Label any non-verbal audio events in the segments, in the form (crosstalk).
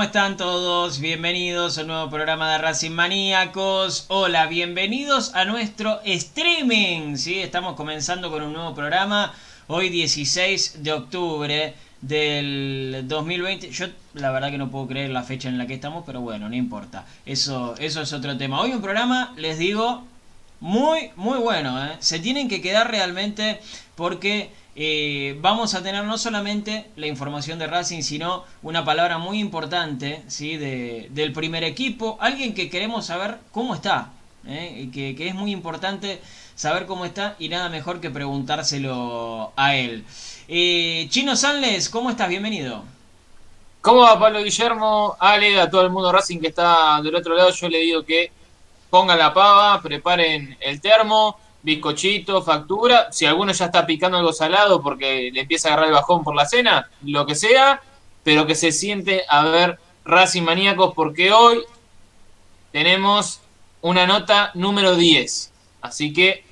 ¿Cómo están todos? Bienvenidos a un nuevo programa de Racing Maníacos. Hola, bienvenidos a nuestro streaming. ¿sí? Estamos comenzando con un nuevo programa. Hoy 16 de octubre del 2020. Yo la verdad que no puedo creer la fecha en la que estamos, pero bueno, no importa. Eso, eso es otro tema. Hoy un programa, les digo, muy, muy bueno. ¿eh? Se tienen que quedar realmente porque eh, vamos a tener no solamente la información de Racing, sino una palabra muy importante ¿sí? de, del primer equipo. Alguien que queremos saber cómo está. ¿eh? Que, que es muy importante saber cómo está y nada mejor que preguntárselo a él. Eh, Chino Sanles, ¿cómo estás? Bienvenido. ¿Cómo va Pablo Guillermo? Ale, a todo el mundo Racing que está del otro lado, yo le digo que pongan la pava, preparen el termo, bizcochito, factura. Si alguno ya está picando algo salado porque le empieza a agarrar el bajón por la cena, lo que sea, pero que se siente a ver Racing Maníacos porque hoy tenemos una nota número 10. Así que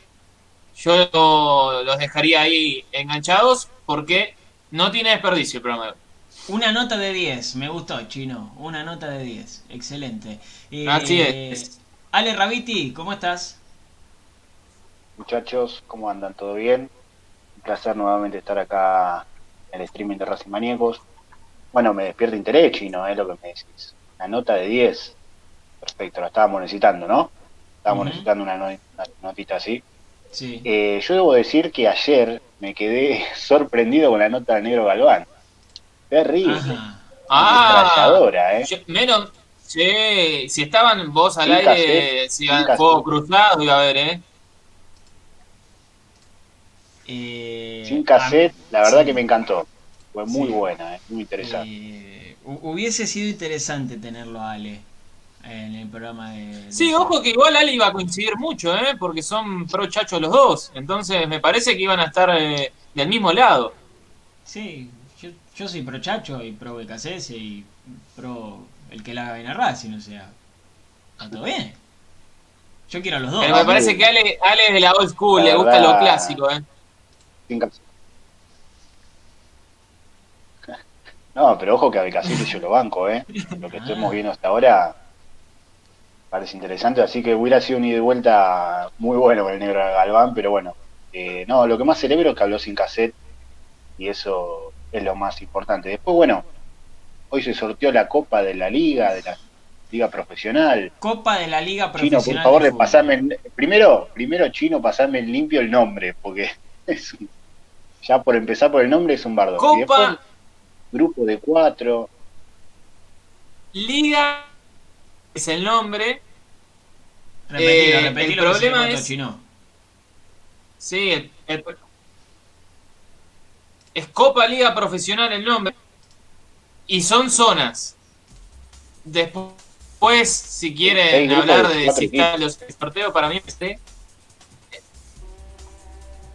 yo los dejaría ahí enganchados porque no tiene desperdicio el programa. Una nota de 10, me gustó, Chino. Una nota de 10, excelente. Eh, Así es. Ale Rabiti, ¿cómo estás? Muchachos, ¿cómo andan? ¿Todo bien? Un placer nuevamente estar acá en el streaming de Racing Maníacos. Bueno, me despierta interés, chino, es lo que me decís. Una nota de 10. Perfecto, la estábamos necesitando, ¿no? Estábamos necesitando una, no- una notita así. Sí. Eh, yo debo decir que ayer me quedé (laughs) sorprendido con la nota de Negro Galván. Terrible. Ah, ¿eh? yo- menos. Sí, si estaban vos al Sin aire, cassette, si cassette. fuego cruzado, iba a ver, ¿eh? Eh, Sin cassette, la verdad sí. que me encantó. Fue muy Sí. buena, ¿eh? muy interesante. eh, hu- hubiese sido interesante tenerlo a Ale en el programa de. de Sí, ojo que igual Ali iba a coincidir mucho, ¿eh? Porque son pro chachos los dos. Entonces me parece que iban a estar eh, del mismo lado. Sí, yo, yo soy pro Chacho y pro BKCS y pro el que la haga bien a Racing, o sea. Está todo bien. Yo quiero a los dos. Pero me parece que Ale, Ale es de la old school, La le gusta lo clásico, ¿eh? Sin cassette. (laughs) No, pero ojo que a Becasile yo lo banco, ¿eh? Lo que estemos viendo hasta ahora parece interesante, así que hubiera sido un ida y vuelta muy bueno con el negro Galván, pero bueno. eh, no, lo que más celebro es que habló sin cassette y eso es lo más importante. Después, bueno, hoy se sorteó la Copa de la Liga, de la Liga Profesional. Copa de la Liga Chino, Profesional. por favor, de pasarme primero, primero Chino, pasarme en limpio el nombre, porque (laughs) es un- ya por empezar por el nombre es un bardo. Y después, Copa grupo de cuatro, Liga es el nombre. Repetilo, Eh, repetilo el que se problema es- Chino. Sí, el- el- es Copa Liga Profesional el nombre. Y son zonas. Después si quieren hablar de si están los sorteos, para mí esté.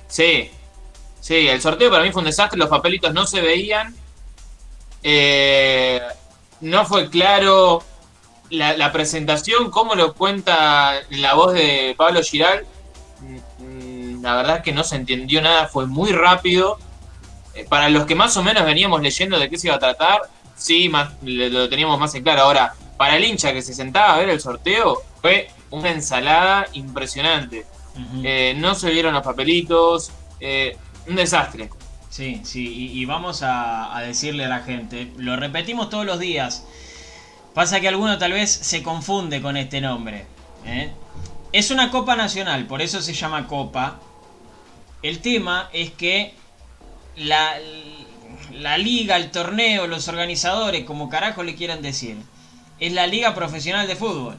Sí, sí, el sorteo para mí fue un desastre, los papelitos no se veían. Eh, no fue claro la, presentación, cómo lo cuenta la voz de Pablo Giral. Mm, la verdad es que no se entendió nada, fue muy rápido. Eh, para los que más o menos veníamos leyendo de qué se iba a tratar, sí, más, lo teníamos más en claro. Ahora, para el hincha que se sentaba a ver el sorteo, fue una ensalada impresionante. Eh, no se vieron los papelitos, eh, un desastre. Sí, sí, y, vamos a, decirle a la gente, lo repetimos todos los días, pasa que alguno tal vez se confunde con este nombre. Es una Copa Nacional, por eso se llama Copa. El tema es que la, la liga, el torneo, los organizadores, como carajo le quieran decir, es la liga profesional de fútbol.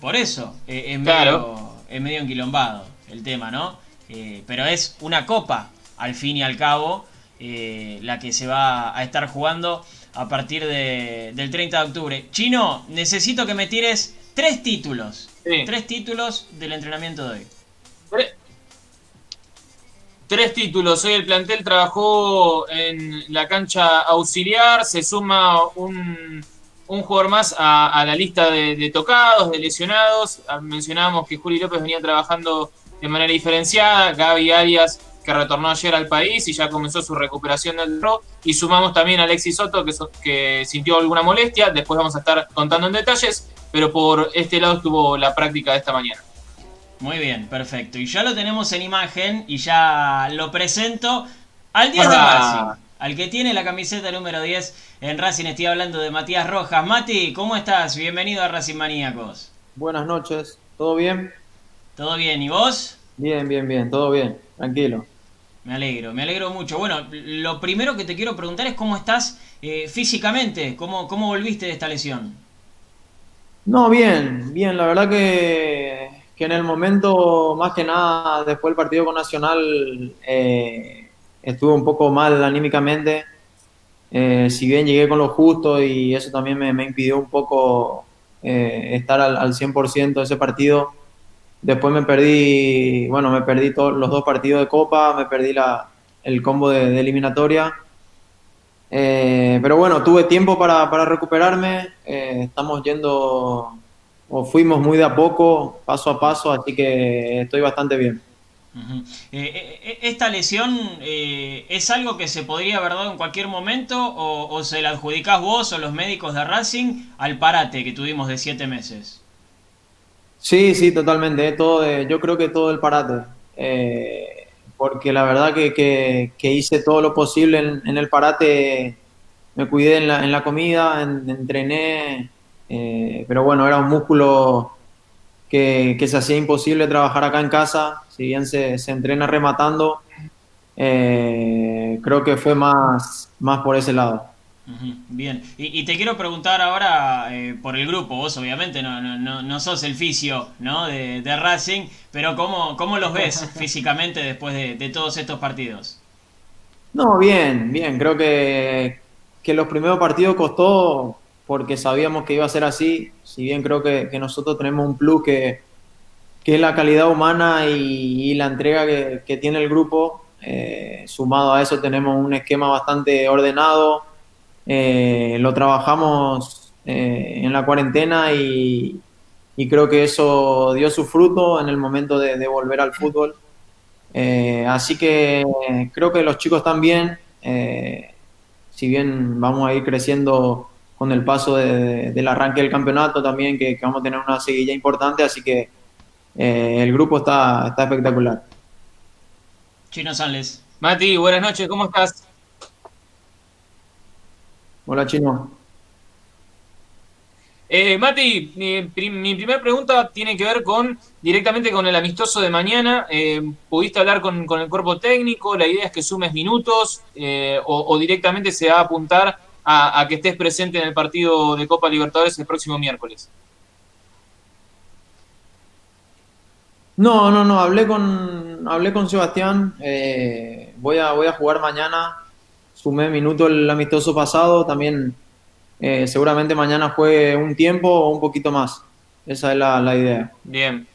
Por eso eh, es, medio, es medio enquilombado el tema, ¿no? Eh, pero es una copa, al fin y al cabo, eh, la que se va a estar jugando a partir de, del 30 de octubre. Chino, necesito que me tires tres títulos. Tres títulos del entrenamiento de hoy. Tres títulos. Hoy el plantel trabajó en la cancha auxiliar. Se suma un, un jugador más a, la lista de, tocados, de lesionados. Ah, mencionábamos que Juli López venía trabajando de manera diferenciada. Gaby Arias, que retornó ayer al país y ya comenzó su recuperación del pro. Y sumamos también a Alexis Soto, que, que sintió alguna molestia. Después vamos a estar contando en detalles. Pero por este lado estuvo la práctica de esta mañana. Muy bien, perfecto. Y ya lo tenemos en imagen y ya lo presento al 10 de Racing. Al que tiene la camiseta número 10 en Racing, estoy hablando de Matías Rojas. Mati, ¿cómo estás? Bienvenido a Racing Maníacos. Buenas noches, ¿todo bien? ¿Todo bien? ¿Y vos? Bien, bien, bien, todo bien, tranquilo. Me alegro, me alegro mucho. Bueno, lo primero que te quiero preguntar es cómo estás eh, físicamente, ¿Cómo, cómo volviste de esta lesión. No, bien, bien, la verdad que que en el momento, más que nada, después del partido con Nacional, eh, estuve un poco mal anímicamente. Eh, si bien llegué con lo justo y eso también me, impidió un poco eh, estar al, al 100% de ese partido. Después me perdí, bueno, me perdí los dos partidos de Copa, me perdí la, el combo de, eliminatoria. pero bueno, tuve tiempo para, recuperarme. estamos yendo o fuimos muy de a poco, paso a paso, así que estoy bastante bien. Eh, eh, eh, ¿Esta lesión es algo que se podría haber dado en cualquier momento o, se la adjudicás vos o los médicos de Racing al parate que tuvimos de siete meses? Sí, sí, totalmente. Todo yo creo que todo el parate. porque la verdad que, hice todo lo posible en, el parate. Me cuidé en la, en la comida, entrené, eh, pero bueno, era un músculo que, se hacía imposible trabajar acá en casa, si bien se, entrena rematando, eh, creo que fue más, más por ese lado. Bien, y, te quiero preguntar ahora eh, por el grupo, vos obviamente no, no, no sos el fisio ¿no? de, Racing, pero ¿cómo, ¿cómo, los ves (laughs) físicamente después de, todos estos partidos? No, bien, bien, creo que, que los primeros partidos costó porque sabíamos que iba a ser así, si bien creo que, nosotros tenemos un plus que, es la calidad humana y, la entrega que, tiene el grupo, eh, sumado a eso tenemos un esquema bastante ordenado, eh, lo trabajamos eh, en la cuarentena y, creo que eso dio su fruto en el momento de, volver al fútbol. así que creo que los chicos también, si bien vamos a ir creciendo con el paso del arranque del campeonato también, que, vamos a tener una seguilla importante, así que eh, el grupo está, está espectacular. Chino Sales. Mati, buenas noches, ¿cómo estás? Hola, Chino. Eh, Mati, mi, primera pregunta tiene que ver con directamente con el amistoso de mañana. Eh, ¿Pudiste hablar con, el cuerpo técnico? ¿La idea es que sumes minutos o, o, directamente se va a apuntar a, que estés presente en el partido de Copa Libertadores el próximo miércoles? No, no, no, hablé con, hablé con Sebastián, eh, voy, a, voy a jugar mañana, sumé minuto el amistoso pasado, también eh, seguramente mañana juegue un tiempo o un poquito más. Esa es la, la idea. Bien.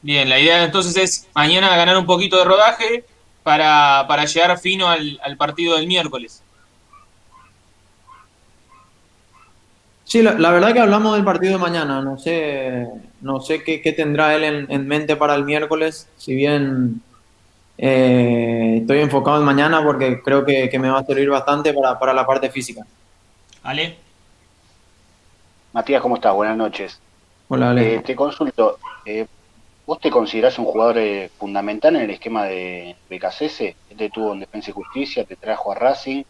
Bien, la idea entonces es mañana ganar un poquito de rodaje para, para llegar fino al, al partido del miércoles. Sí, la, la, verdad que hablamos del partido de mañana. No sé, no sé qué, qué tendrá él en, en, mente para el miércoles. Si bien eh, estoy enfocado en mañana porque creo que, que me va a servir bastante para, para, la parte física. Ale. Matías, ¿cómo estás? Buenas noches. Hola, Ale. Eh, te consulto. Eh, ¿Vos te considerás un jugador eh, fundamental en el esquema de BKCS? Él te tuvo en Defensa y Justicia, te trajo a Racing.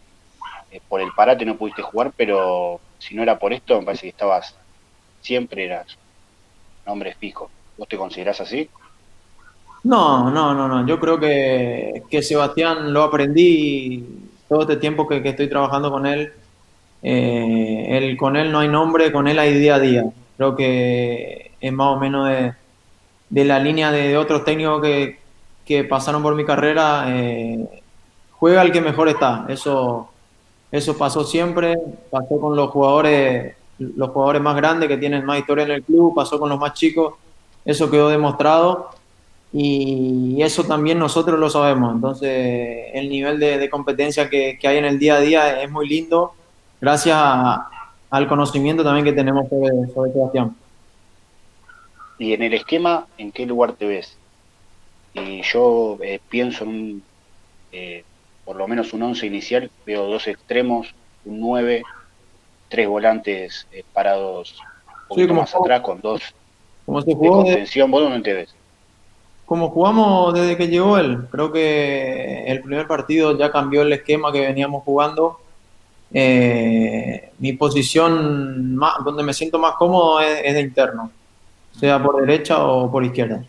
Eh, por el parate no pudiste jugar, pero si no era por esto, me parece que estabas siempre, eras un hombre fijo. ¿Vos te considerás así? No, no, no, no. Yo creo que, que Sebastián lo aprendí todo este tiempo que, estoy trabajando con él. Eh. Con él no hay nombre, con él hay día a día. Creo que es más o menos de, de la línea de, de otros técnicos que, que, pasaron por mi carrera. Eh, juega el que mejor está. Eso, eso pasó siempre. Pasó con los jugadores, los jugadores más grandes que tienen más historia en el club. Pasó con los más chicos. Eso quedó demostrado y eso también nosotros lo sabemos. Entonces, el nivel de, de competencia que, que, hay en el día a día es muy lindo, gracias a, al conocimiento también que tenemos sobre, sobre Sebastián. Y en el esquema, ¿en qué lugar te ves? Y yo eh, pienso en un, eh, por lo menos un 11 inicial, veo dos extremos, un 9, tres volantes eh, parados un poquito sí, más jugó, atrás con dos como se jugó de contención. ¿Vos dónde te ves? Como jugamos desde que llegó él. Creo que el primer partido ya cambió el esquema que veníamos jugando. Eh, mi posición donde me siento más cómodo es, de interno, sea por derecha o por izquierda.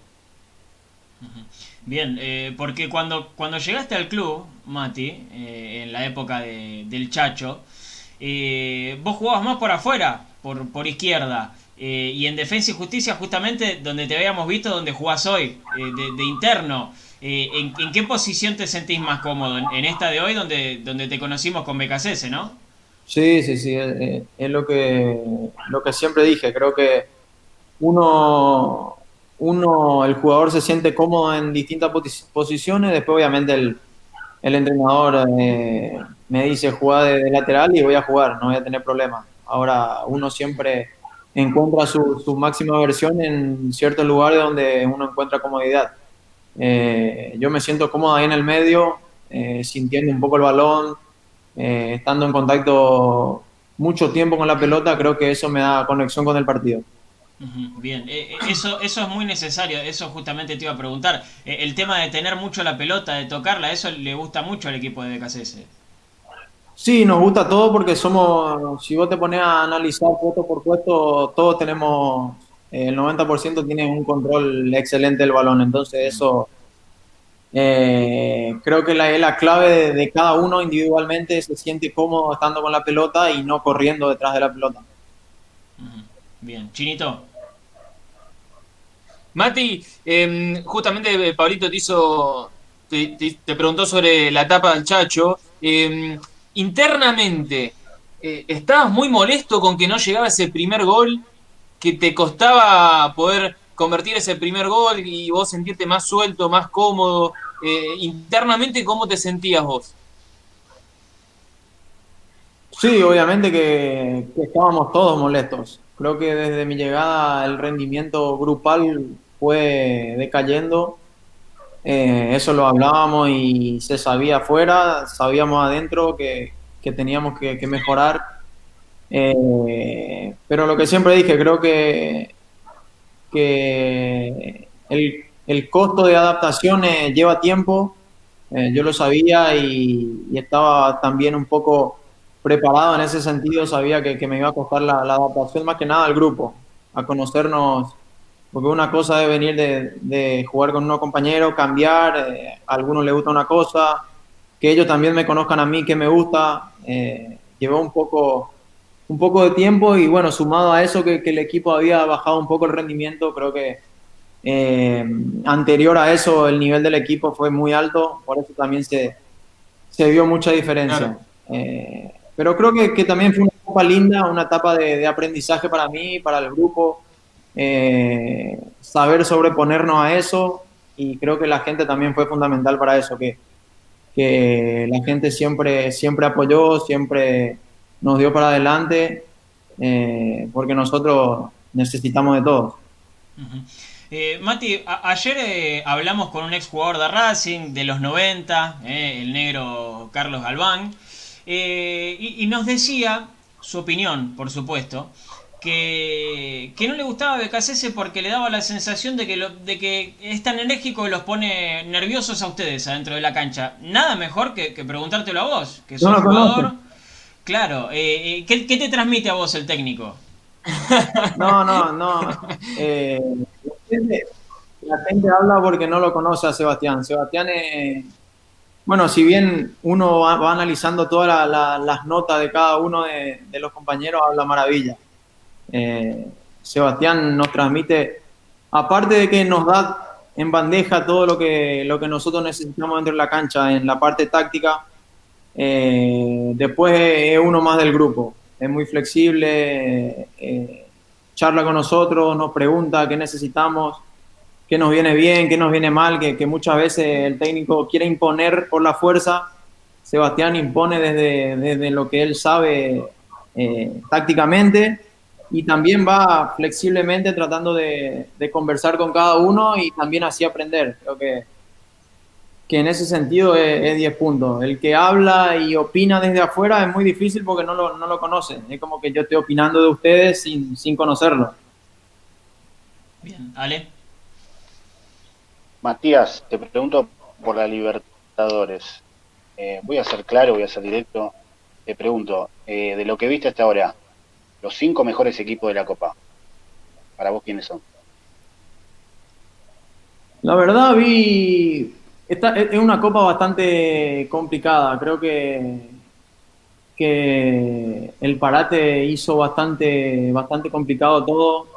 Bien, eh, porque cuando, cuando llegaste al club, Mati, eh, en la época de, del Chacho, vos jugabas más por afuera, por, por izquierda. Eh, y en Defensa y Justicia, justamente donde te habíamos visto, donde jugás hoy, eh, de, interno. Eh, ¿en, ¿en, qué posición te sentís más cómodo? ¿En, esta de hoy, donde, donde te conocimos con BKCS, no? Sí, sí, sí. Es, lo, que, lo que siempre dije. Creo que uno, uno, el jugador se siente cómodo en distintas posiciones. Después, obviamente, el, el entrenador me dice jugar de, de lateral y voy a jugar, no voy a tener problemas. Ahora, uno siempre encuentra su, su, máxima versión en ciertos lugares donde uno encuentra comodidad. Eh, yo me siento cómodo ahí en el medio, eh, sintiendo un poco el balón, eh, estando en contacto mucho tiempo con la pelota, creo que eso me da conexión con el partido. Bien, eso, eso es muy necesario, eso justamente te iba a preguntar. El tema de tener mucho la pelota, de tocarla, eso le gusta mucho al equipo de BKCS. Sí, nos gusta todo porque somos, si vos te pones a analizar puesto por puesto, todos tenemos, eh, el 90% tiene un control excelente del balón, entonces eso eh, creo que la, es la clave de, de, cada uno individualmente, se siente cómodo estando con la pelota y no corriendo detrás de la pelota. Bien, Chinito. Mati, eh, justamente Pablito te hizo, te, te, te, preguntó sobre la etapa del Chacho. Eh, internamente, eh, ¿estabas muy molesto con que no llegaba ese primer gol? ¿Que te costaba poder convertir ese primer gol y vos sentirte más suelto, más cómodo? Eh, internamente, ¿cómo te sentías vos? Sí, obviamente que, que, estábamos todos molestos. Creo que desde mi llegada el rendimiento grupal fue decayendo. Eh, eso lo hablábamos y se sabía afuera, sabíamos adentro que, que teníamos que, mejorar. Eh, pero lo que siempre dije, creo que, que el, el costo de adaptación eh, lleva tiempo. Eh, yo lo sabía y, estaba también un poco preparado en ese sentido. Sabía que, que me iba a costar la, la, adaptación más que nada al grupo, a conocernos porque una cosa es venir de, de jugar con unos compañeros, cambiar, eh, a algunos les gusta una cosa, que ellos también me conozcan a mí, que me gusta, eh, llevó un poco, un poco de tiempo y bueno, sumado a eso que, que el equipo había bajado un poco el rendimiento, creo que eh, anterior a eso el nivel del equipo fue muy alto, por eso también se, se vio mucha diferencia. Claro. pero creo que, que, también fue una etapa linda, una etapa de, de aprendizaje para mí, para el grupo, eh, saber sobreponernos a eso y creo que la gente también fue fundamental para eso, que, que la gente siempre, siempre apoyó, siempre nos dio para adelante, eh, porque nosotros necesitamos de todos. Eh, Mati, ayer hablamos con un ex jugador de Racing de los 90, eh, el negro Carlos Galván, y, nos decía su opinión, por supuesto, que, que no le gustaba BKCS porque le daba la sensación de que, lo, de que es tan enérgico y los pone nerviosos a ustedes adentro de la cancha. Nada mejor que, que preguntártelo a vos, que sos no jugador. Conozco. Claro, eh, eh, ¿qué, ¿qué, te transmite a vos el técnico? (laughs) No, no, no. Eh, la, gente, la, gente, habla porque no lo conoce a Sebastián. Sebastián es, bueno, si bien uno va, va analizando todas la, la, las notas de cada uno de, de los compañeros, habla maravilla. Eh, Sebastián nos transmite, aparte de que nos da en bandeja todo lo que, lo que nosotros necesitamos dentro de la cancha, en la parte táctica, eh, después es uno más del grupo, es muy flexible, eh, charla con nosotros, nos pregunta qué necesitamos, qué nos viene bien, qué nos viene mal, que, muchas veces el técnico quiere imponer por la fuerza, Sebastián impone desde, desde lo que él sabe tácticamente y también va flexiblemente tratando de, de, conversar con cada uno y también así aprender. Creo que, que en ese sentido es, es, 10 puntos. El que habla y opina desde afuera es muy difícil porque no lo, no lo conoce. Es como que yo estoy opinando de ustedes sin, sin conocerlo. Bien, Ale. Matías, te pregunto por la Libertadores. Eh, voy a ser claro, voy a ser directo. Te pregunto, eh, de lo que viste hasta ahora, los cinco mejores equipos de la Copa. Para vos, ¿quiénes son? La verdad, vi. Esta, es una copa bastante complicada. Creo que, que el parate hizo bastante, bastante complicado todo.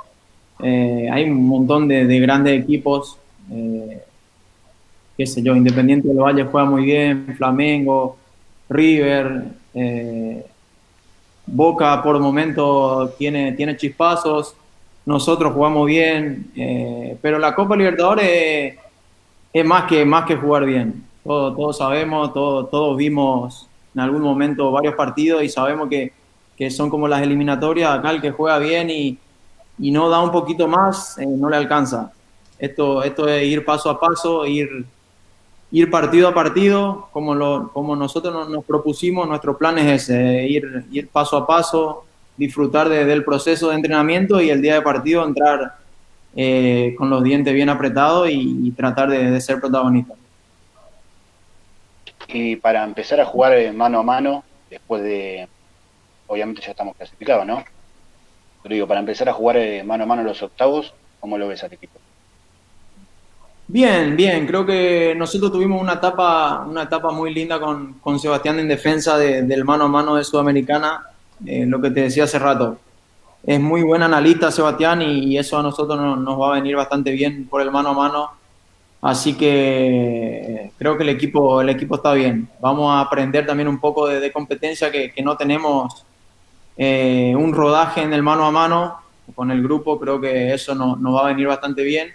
Eh, hay un montón de, de grandes equipos. Eh, qué sé yo, Independiente del Valle juega muy bien, Flamengo, River. Eh, Boca por momento tiene, tiene chispazos, nosotros jugamos bien, eh, pero la Copa Libertadores es, más, que, más que jugar bien. Todos, todos sabemos, todos, todos vimos en algún momento varios partidos y sabemos que, que, son como las eliminatorias, acá el que juega bien y, y no da un poquito más, eh, no le alcanza. Esto, esto es ir paso a paso, ir ir partido a partido, como, lo, como nosotros nos, propusimos, nuestro plan es ese, ir, paso a paso, disfrutar de, del proceso de entrenamiento y el día de partido entrar eh, con los dientes bien apretados y, tratar de, de, ser protagonista. Y para empezar a jugar mano a mano, después de, obviamente ya estamos clasificados, ¿no? Pero digo, para empezar a jugar mano a mano los octavos, ¿cómo lo ves al equipo? Bien, bien, creo que nosotros tuvimos una etapa, una etapa muy linda con, con Sebastián en defensa de, del mano a mano de Sudamericana, eh, lo que te decía hace rato. Es muy buen analista Sebastián y, eso a nosotros nos, va a venir bastante bien por el mano a mano. Así que creo que el equipo, el equipo está bien. Vamos a aprender también un poco de, competencia que, no tenemos eh, un rodaje en el mano a mano con el grupo. Creo que eso nos, nos va a venir bastante bien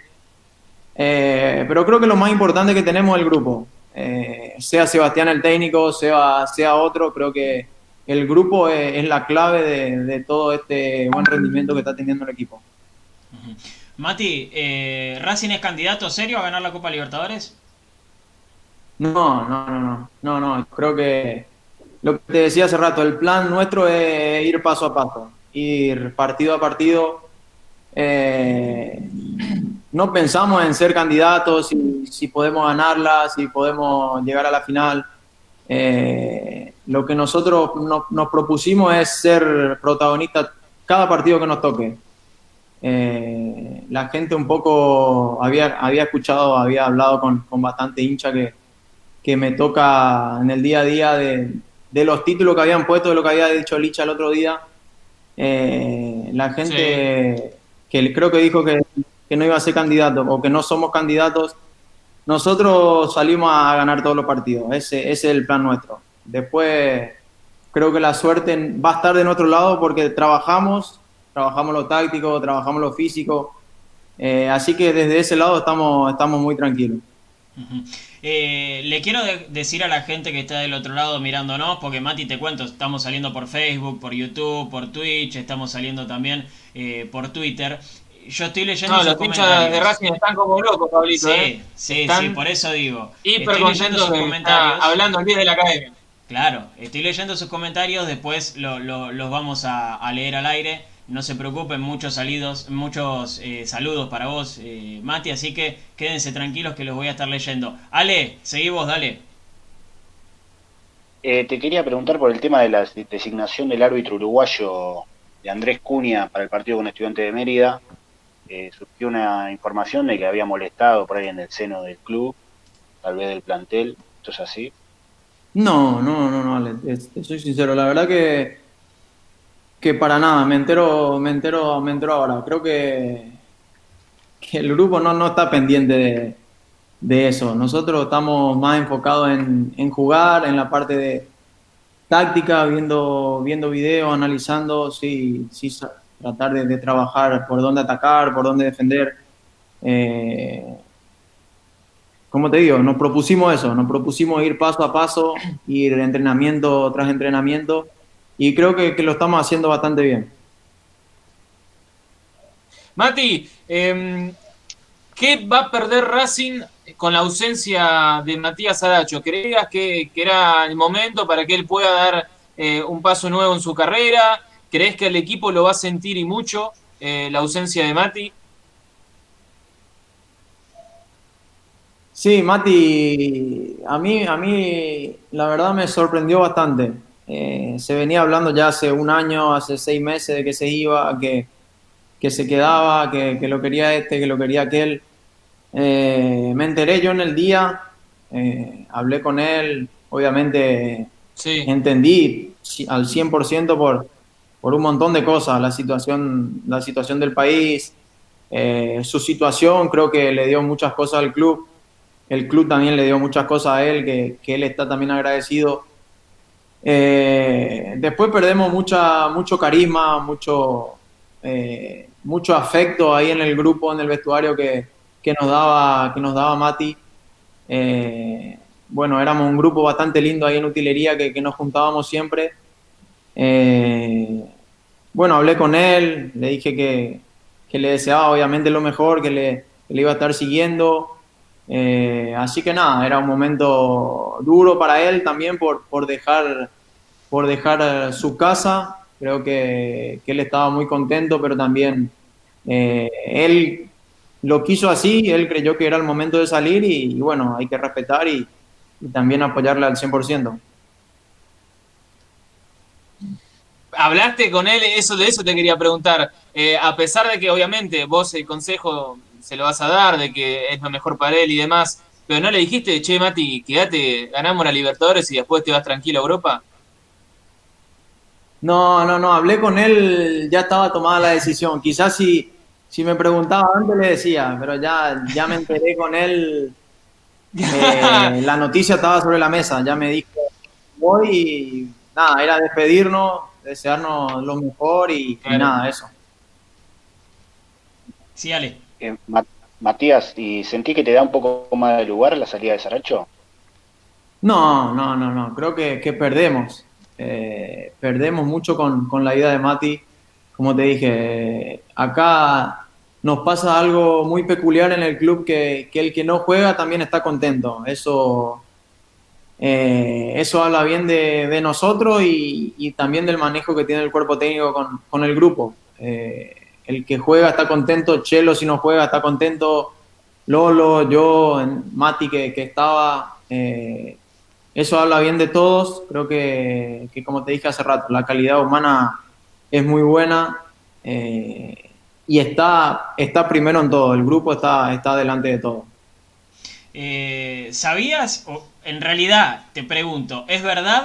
eh, pero creo que lo más importante que tenemos es el grupo. Eh, sea Sebastián el técnico, sea, sea otro, creo que el grupo es, es la clave de, de, todo este buen rendimiento que está teniendo el equipo. Uh -huh. Mati, eh, ¿Racing es candidato serio a ganar la Copa Libertadores? No, no, no, no, no, no, creo que lo que te decía hace rato, el plan nuestro es ir paso a paso, ir partido a partido. Eh, no pensamos en ser candidatos, si, si, podemos ganarla, si podemos llegar a la final. Eh, lo que nosotros no, nos propusimos es ser protagonistas cada partido que nos toque. Eh, la gente un poco había, había escuchado, había hablado con, con bastante hincha que, que, me toca en el día a día de, de, los títulos que habían puesto, de lo que había dicho Licha el otro día. Eh, la gente sí. que creo que dijo que que no iba a ser candidato o que no somos candidatos, nosotros salimos a ganar todos los partidos. Ese, ese es el plan nuestro. Después, creo que la suerte va a estar de nuestro lado porque trabajamos, trabajamos lo táctico, trabajamos lo físico, eh, así que desde ese lado estamos, estamos muy tranquilos. Eh, le quiero decir a la gente que está del otro lado mirándonos, porque Mati, te cuento, estamos saliendo por Facebook, por YouTube, por Twitch, estamos saliendo también eh, por Twitter. Yo estoy leyendo no, los hinchas de Racing están como locos, Pablito. Sí, ¿eh? sí, sí, por eso digo. Hiper contentos sus comentarios. hablando el día de la academia. Claro, estoy leyendo sus comentarios, después los vamos a leer al aire. No se preocupen, muchos, salidos, muchos eh, saludos para vos, eh, Mati, así que quédense tranquilos que los voy a estar leyendo. Ale, seguí vos, dale. Eh, te quería preguntar por el tema de la designación del árbitro uruguayo de Andrés Cunha para el partido con Estudiante de Mérida. Surgió una información de que había molestado por ahí en el seno del club, tal vez del plantel. ¿Esto es así? No, no, no, no, Ale, soy sincero. La verdad que que para nada, me entero, me entero, me entero ahora. Creo que, que el grupo no, no está pendiente de, eso. Nosotros estamos más enfocados en, jugar, en la parte de táctica, viendo, viendo videos, analizando, sí, sí tratar de, trabajar por dónde atacar, por dónde defender. Eh, como te digo, nos propusimos eso, nos propusimos ir paso a paso, ir entrenamiento tras entrenamiento y creo que, lo estamos haciendo bastante bien. Mati, em, ¿qué va a perder Racing con la ausencia de Matías Aracho? ¿Creías que, era el momento para que él pueda dar eh, un paso nuevo en su carrera? ¿Crees que el equipo lo va a sentir y mucho eh, la ausencia de Mati? Sí, Mati, a mí, a mí la verdad me sorprendió bastante. Eh, se venía hablando ya hace un año, hace seis meses de que se iba, que, que se quedaba, que, lo quería este, que lo quería aquel. Eh, me enteré yo en el día, eh, hablé con él, obviamente entendí al 100% por, por un montón de cosas, la situación, la situación del país, su situación, creo que le dio muchas cosas al club, el club también le dio muchas cosas a él, que, que él está también agradecido eh, después perdemos mucha, mucho carisma, mucho, eh, mucho afecto ahí en el grupo, en el vestuario que, nos, daba, que nos daba Mati. Eh, bueno, éramos un grupo bastante lindo ahí en utilería que, nos juntábamos siempre. Bueno, hablé con él, le dije que, le deseaba obviamente lo mejor, que le, que le iba a estar siguiendo. Eh, así que nada, era un momento duro para él también por, por dejar, por dejar su casa. Creo que, él estaba muy contento, pero también eh, él lo quiso así, él creyó que era el momento de salir y, bueno, hay que respetar y, también apoyarle al 100%. Hablaste con él, eso de eso te quería preguntar. a pesar de que obviamente vos el consejo se lo vas a dar, de que es lo mejor para él y demás, pero no le dijiste, che, Mati, quédate, ganamos la Libertadores y después te vas tranquilo a Europa. No, no, no, hablé con él, ya estaba tomada la decisión. Quizás si, si me preguntaba antes le decía, pero ya, ya me enteré con él, eh, la noticia estaba sobre la mesa, ya me dijo, voy y nada, era despedirnos, desearnos lo mejor y, y nada, eso. Sí, Ale. Eh, Matías, ¿y sentí que te da un poco más de lugar la salida de Saracho? No, no, no, no. Creo que, perdemos. Eh, perdemos mucho con, la ida de Mati. Como te dije, acá nos pasa algo muy peculiar en el club que, el que no juega también está contento. Eso, eh, eso habla bien de, nosotros y, también del manejo que tiene el cuerpo técnico con, el grupo. El que juega está contento, Chelo si no juega está contento, Lolo, yo, Mati que, estaba, eh, eso habla bien de todos, creo que, como te dije hace rato, la calidad humana es muy buena eh, y está, está primero en todo, el grupo está, está delante de todo. Eh, ¿Sabías, en realidad te pregunto, ¿es verdad?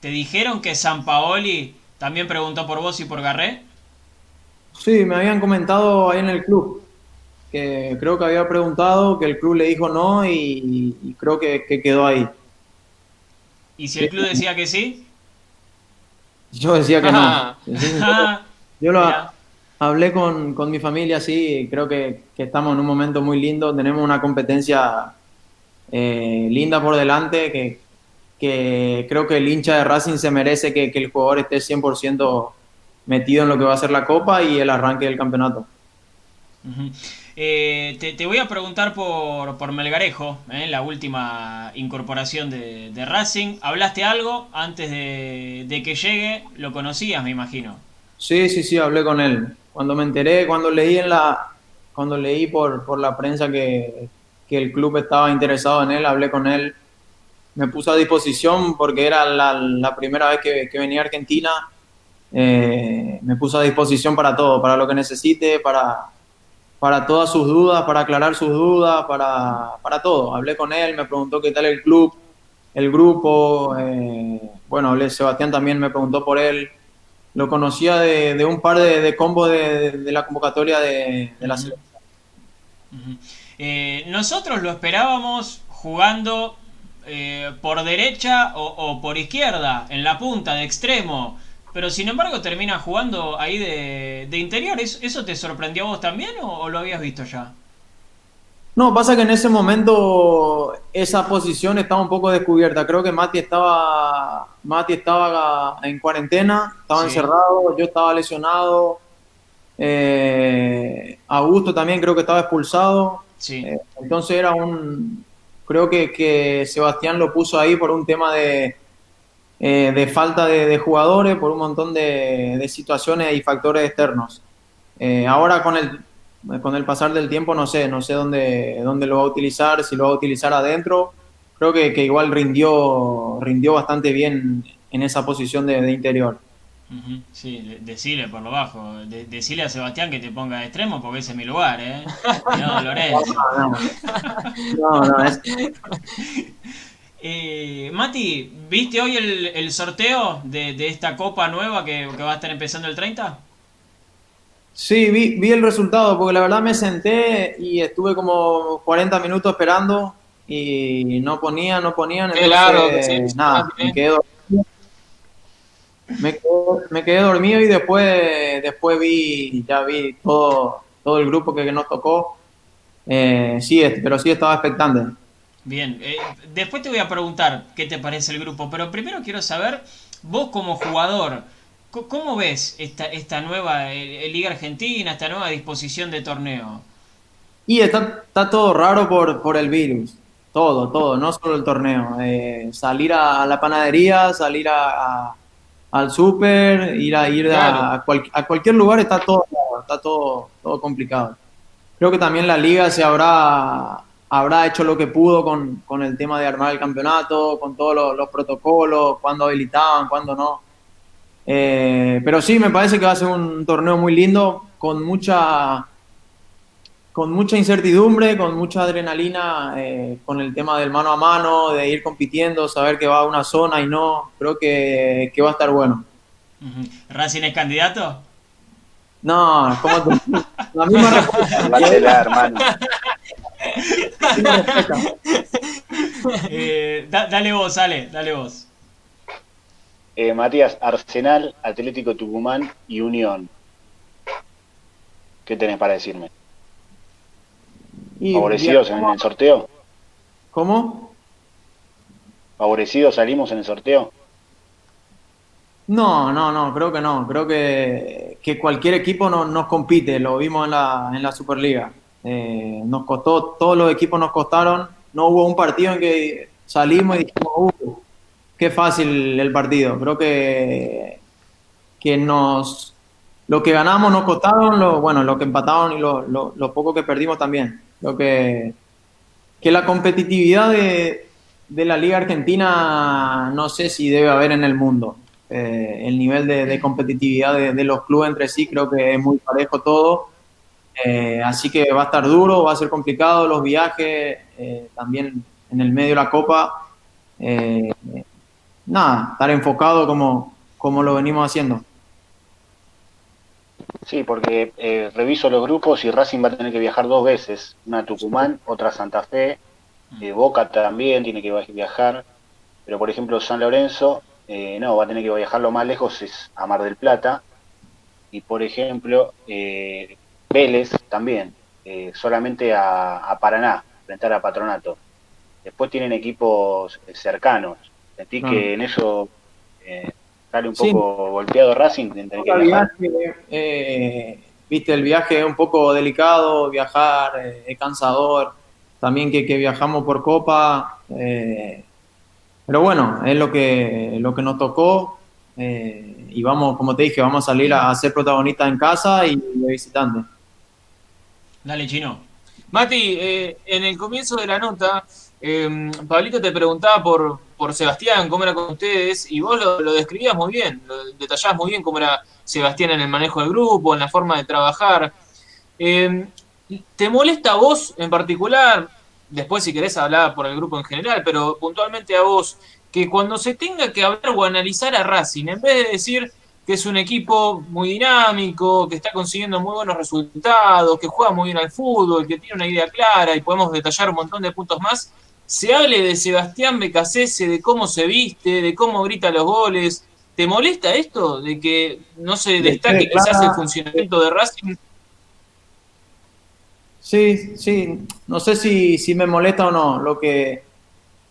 ¿Te dijeron que San Paoli también preguntó por vos y por Garré? Sí, me habían comentado ahí en el club, que creo que había preguntado, que el club le dijo no y, creo que, quedó ahí. ¿Y si el club decía que sí? Yo decía que no. Ah. (laughs) Yo lo Mira. hablé con, con mi familia, sí, creo que, que estamos en un momento muy lindo, tenemos una competencia eh, linda por delante, que, que creo que el hincha de Racing se merece que, que el jugador esté 100% metido en lo que va a ser la Copa y el arranque del campeonato. Eh, te, te voy a preguntar por, por Melgarejo, eh, la última incorporación de, de Racing. ¿Hablaste algo antes de, de que llegue? ¿Lo conocías, me imagino? Sí, sí, sí, hablé con él. Cuando me enteré, cuando leí en la, cuando leí por, por la prensa que, que el club estaba interesado en él, hablé con él. Me puse a disposición porque era la, la primera vez que, que venía a Argentina. Eh, me puse a disposición para todo, para lo que necesite, para, para todas sus dudas, para aclarar sus dudas, para, para todo. Hablé con él, me preguntó qué tal el club, el grupo. eh, bueno, hablé, Sebastián también me preguntó por él lo conocía de, de un par de, de combos de, de la convocatoria de, la selección. Eh, nosotros lo esperábamos jugando eh, por derecha o, o por izquierda, en la punta, de extremo. Pero sin embargo termina jugando ahí de, de interior. ¿Es- ¿Eso te sorprendió a vos también o, o lo habías visto ya? No, pasa que en ese momento esa posición estaba un poco descubierta. Creo que Mati estaba, Mati estaba en cuarentena, estaba Sí. encerrado, yo estaba lesionado. eh, Augusto también creo que estaba expulsado. Sí. Eh, entonces era un. Creo que, que Sebastián lo puso ahí por un tema de, eh, de falta de, jugadores, por un montón de, de situaciones y factores externos. Eh, ahora con el, con el pasar del tiempo no sé, no sé dónde, dónde lo va a utilizar, si lo va a utilizar adentro. Creo que, que igual rindió, rindió bastante bien en esa posición de interior. Sí, de- decile por lo bajo. De- decile a Sebastián que te ponga de extremo porque ese es mi lugar, ¿eh? (laughs) No, Lorenzo. No, no, no, es- (laughs) Eh, Mati, ¿viste hoy el, el sorteo de, de esta copa nueva que, que va a estar empezando el 30? Sí, vi, vi el resultado, porque la verdad me senté y estuve como 40 minutos esperando y no ponía, no ponían. Qué entonces, largo que sí, nada, sí. me quedé dormido. Me quedé, me quedé dormido y después, después vi, ya vi todo, todo el grupo que, que nos tocó. Eh, sí, pero sí estaba expectante. Bien, eh, después te voy a preguntar qué te parece el grupo, pero primero quiero saber, vos como jugador, ¿cómo ves esta, esta nueva eh, Liga Argentina, esta nueva disposición de torneo? Y está, está todo raro por, por el virus. Todo, todo, no solo el torneo. Salir a, la panadería, salir a, a- al súper, ir a ir Claro. a, cual- a cualquier lugar está todo, está todo, todo complicado. Creo que también la liga se habrá, habrá hecho lo que pudo con, con el tema de armar el campeonato, con todos los, los protocolos, cuándo habilitaban, cuándo no. Eh, pero sí, me parece que va a ser un torneo muy lindo, con mucha, con mucha incertidumbre, con mucha adrenalina, eh, con el tema del mano a mano, de ir compitiendo, saber que va a una zona y no, creo que, que va a estar bueno. ¿Racing es candidato? No, como tú- (laughs) la misma respuesta. Hermano. la misma respuesta. Eh, da- dale vos, Ale, dale vos. Eh, Matías, Arsenal, Atlético Tucumán y Unión. ¿Qué tenés para decirme? Y- ¿Favorecidos en el sorteo? ¿Cómo? ¿Favorecidos salimos en el sorteo? No, no, no, creo que no. Creo que, que cualquier equipo no- nos compite, lo vimos en la, en la Superliga. Eh, nos costó, todos los equipos nos costaron. No hubo un partido en que salimos y dijimos, uh, qué fácil el partido. Creo que, que nos, lo que ganamos nos costaron, lo, bueno, lo que empataron y lo, lo, lo poco que perdimos también. Creo que, que la competitividad de, de la Liga Argentina no sé si debe haber en el mundo. Eh, el nivel de, competitividad de, los clubes entre sí creo que es muy parejo todo. Eh, así que va a estar duro, va a ser complicado los viajes, eh, también en el medio de la Copa. Nada, estar enfocado como, como lo venimos haciendo. Sí, porque eh, reviso los grupos y Racing va a tener que viajar dos veces. Una a Tucumán, otra a Santa Fe. Eh, Boca también tiene que viajar. Pero por ejemplo San Lorenzo eh, no, va a tener que viajarlo más lejos, es a Mar del Plata. Y por ejemplo, eh, Vélez también, eh, solamente a, Paraná, enfrentar a Patronato. Después tienen equipos cercanos. Sentí que en eso sale un poco golpeado Racing. Viste, el viaje es un poco delicado, viajar es cansador. También que, que viajamos por Copa. Pero bueno, es lo que, lo que nos tocó eh, y vamos, como te dije, vamos a salir a, ser protagonistas en casa y de visitante. Dale, Chino. Mati, eh, en el comienzo de la nota, eh, Pablito te preguntaba por, por Sebastián, cómo era con ustedes, y vos lo, lo describías muy bien, lo detallabas muy bien cómo era Sebastián en el manejo del grupo, en la forma de trabajar. ¿Te molesta a vos en particular? después si querés hablar por el grupo en general, pero puntualmente a vos, que cuando se tenga que hablar o analizar a Racing, en vez de decir que es un equipo muy dinámico, que está consiguiendo muy buenos resultados, que juega muy bien al fútbol, que tiene una idea clara y podemos detallar un montón de puntos más, se hable de Sebastián Becasese, de cómo se viste, de cómo grita los goles. ¿Te molesta esto? De que no se destaque quizás el funcionamiento de Racing Sí, sí, no sé si, si me molesta o no. Lo que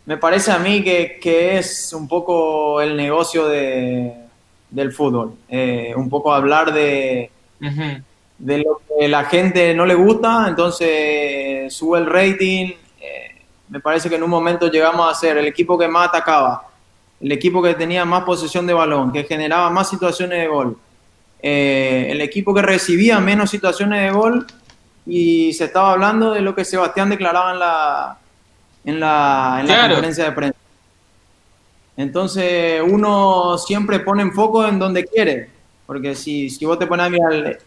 me parece a mí que, que es un poco el negocio de, del fútbol. Eh, un poco hablar de, de lo que la gente no le gusta, entonces sube el rating. Me parece que en un momento llegamos a ser el equipo que más atacaba, el equipo que tenía más posesión de balón, que generaba más situaciones de gol, eh, el equipo que recibía menos situaciones de gol y se estaba hablando de lo que Sebastián declaraba en la, en la, en la conferencia de prensa. Entonces uno siempre pone en foco en donde quiere, porque si, si vos te pones a mirar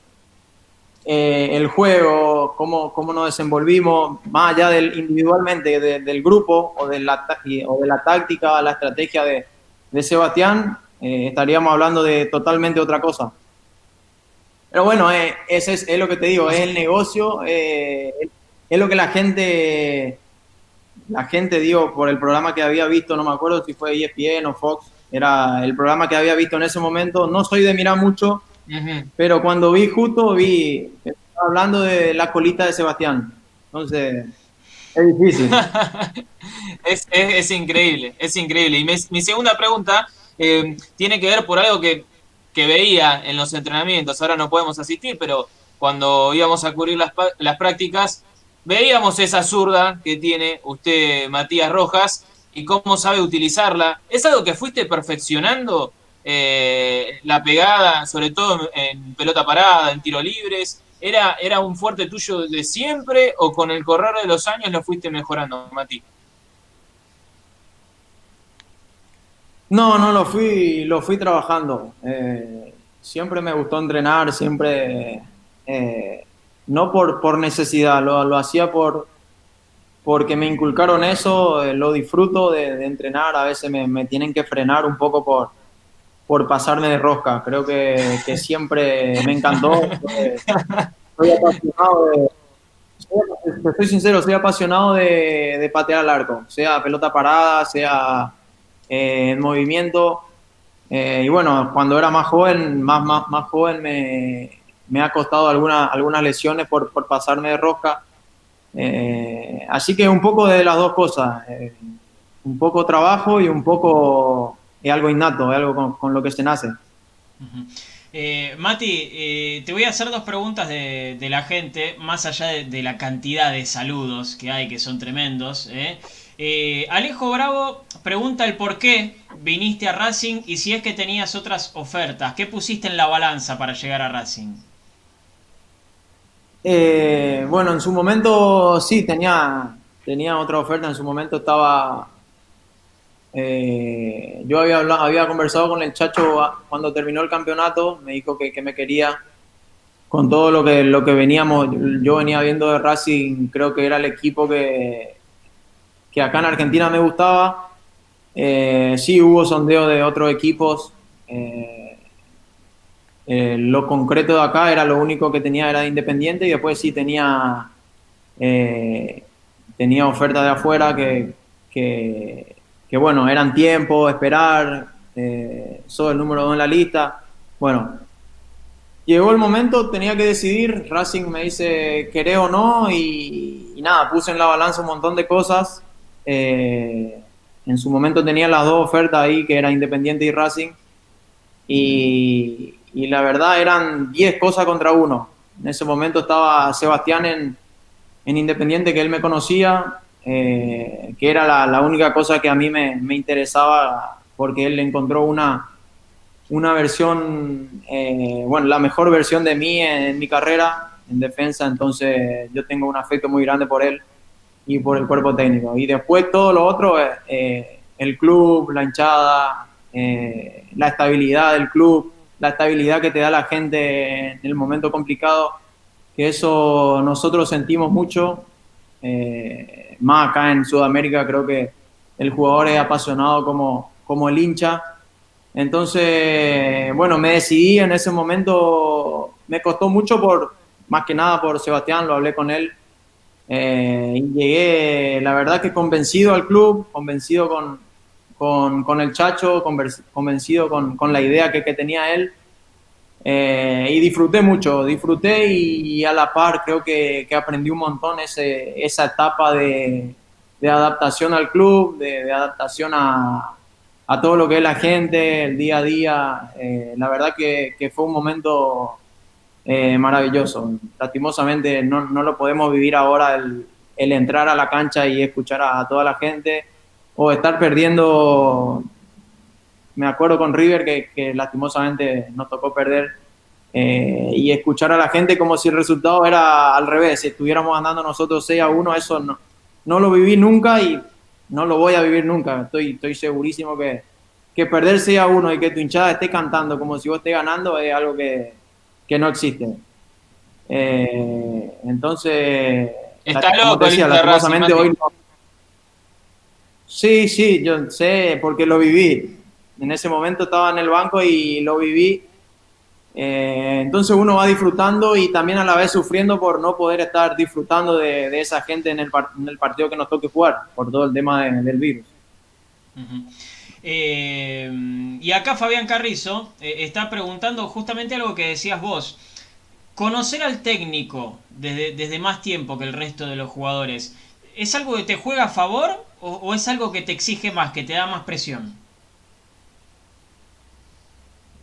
eh, el juego, cómo, cómo, nos desenvolvimos, más allá del individualmente del grupo o de, la, o de la táctica, la estrategia de, Sebastián, eh, estaríamos hablando de totalmente otra cosa. Pero bueno, eh, ese es, lo que te digo, es el negocio, eh, es lo que la gente, la gente, digo, por el programa que había visto, no me acuerdo si fue ESPN o Fox, era el programa que había visto en ese momento. No soy de mirar mucho, pero cuando vi justo, vi, hablando de la colita de Sebastián. Entonces, es difícil. (laughs) es, increíble, es increíble. Y mi segunda pregunta eh, tiene que ver por algo que que veía en los entrenamientos, ahora no podemos asistir, pero cuando íbamos a cubrir las, las prácticas, veíamos esa zurda que tiene usted, Matías Rojas, y cómo sabe utilizarla. ¿Es algo que fuiste perfeccionando? Eh, la pegada, sobre todo en pelota parada, en tiro libres, ¿era, ¿era un fuerte tuyo de siempre o con el correr de los años lo fuiste mejorando, Mati? No, no, lo fui, lo fui trabajando. Eh, siempre me gustó entrenar, siempre, eh, no por, por necesidad, lo, lo, hacía por, porque me inculcaron eso, lo disfruto de, entrenar, a veces me, tienen que frenar un poco por, por pasarme de rosca, creo que, siempre me encantó. Soy apasionado de, soy sincero, soy apasionado de, de patear al arco, sea pelota parada, sea eh, en movimiento. Eh, y bueno, cuando era más joven, más, más, más joven me, me ha costado alguna, algunas lesiones por, por pasarme de rosca. Eh, así que un poco de las dos cosas, un poco trabajo y un poco algo innato, algo con, lo que se nace. Mati, te voy a hacer dos preguntas de, de la gente, más allá de, de, la cantidad de saludos que hay, que son tremendos. Eh, Alejo Bravo pregunta el por qué viniste a Racing y si es que tenías otras ofertas. ¿Qué pusiste en la balanza para llegar a Racing? Eh, bueno, en su momento sí, tenía, tenía otra oferta. En su momento estaba. Eh, yo había, había conversado con el Chacho cuando terminó el campeonato. Me dijo que, me quería con todo lo que, lo que veníamos. Yo venía viendo de Racing, creo que era el equipo que que acá en Argentina me gustaba. Eh, sí hubo sondeo de otros equipos. Eh, lo concreto de acá era lo único que tenía era de Independiente y después sí tenía tenía oferta de afuera que, bueno, eran tiempo, esperar. eh, soy el número dos en la lista. Bueno, llegó el momento, tenía que decidir, Racing me dice querés o no y, nada, puse en la balanza un montón de cosas. Eh, en su momento tenía las dos ofertas ahí, que era Independiente y Racing, y, la verdad eran 10 cosas contra uno. En ese momento estaba Sebastián en, en Independiente, que él me conocía, eh, que era la, única cosa que a mí me, me interesaba, porque él encontró una, una versión, eh, bueno, la mejor versión de mí en, mi carrera en defensa, entonces yo tengo un afecto muy grande por él y por el cuerpo técnico. Y después todo lo otro, eh, eh, el club, la hinchada, la estabilidad del club, la estabilidad que te da la gente en el momento complicado, que eso nosotros sentimos mucho, más acá en Sudamérica creo que el jugador es apasionado como, como el hincha entonces, bueno, me decidí en ese momento, me costó mucho por, más que nada por Sebastián, lo hablé con él. Eh, y llegué, la verdad que convencido al club, convencido con, con, el Chacho, convencido con, con la idea que, que tenía él. Eh, y disfruté mucho, disfruté y, a la par creo que, que aprendí un montón ese, esa etapa de, adaptación al club, de adaptación a, a todo lo que es la gente, el día a día. Eh, la verdad que, fue un momento eh, maravilloso. Lastimosamente no, no, lo podemos vivir ahora el, el, entrar a la cancha y escuchar a, toda la gente o estar perdiendo. Me acuerdo con River que, que lastimosamente nos tocó perder eh, y escuchar a la gente como si el resultado era al revés, si estuviéramos andando nosotros 6 a 1, eso no, no lo viví nunca y no lo voy a vivir nunca. Estoy, estoy segurísimo que, que perderse a uno y que tu hinchada esté cantando como si vos estés ganando es algo que, no existe. Eh, entonces, está loco, decía, hoy Sí, sí, yo sé, porque lo viví. En ese momento estaba en el banco y lo viví eh, entonces uno va disfrutando y también a la vez sufriendo por no poder estar disfrutando de, esa gente en el, partido que nos toque jugar, por todo el tema del virus. Eh, y acá Fabián Carrizo eh, está preguntando justamente algo que decías vos. Conocer al técnico desde, desde, más tiempo que el resto de los jugadores, ¿es algo que te juega a favor o es algo que te exige más, que te da más presión?